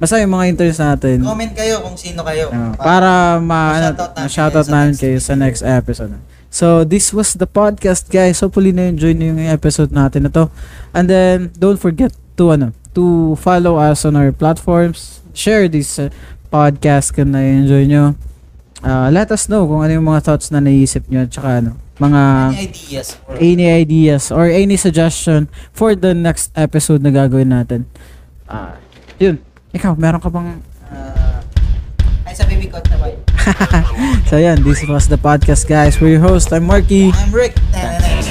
Basta yung mga interns natin. Comment kayo kung sino kayo. Ah, para ma ano, ma-shoutout namin kayo sa next kayo sa next episode. So, this was the podcast, guys. Hopefully na-enjoy niyo yung episode natin na to. And then, don't forget to ano, to follow us on our platforms. Share this uh, podcast kung na-enjoy nyo. Uh, let us know kung ano yung mga thoughts na naisip nyo. Tsaka ano, mga Any ideas? Or, any ideas or any suggestion for the next episode na gagawin natin. Ah, yun. Ikaw, meron ka bang uh, ay, sa baby coat na ba? So yan, this was the podcast guys. We're your host, I'm Marky. I'm Rick. Podcast.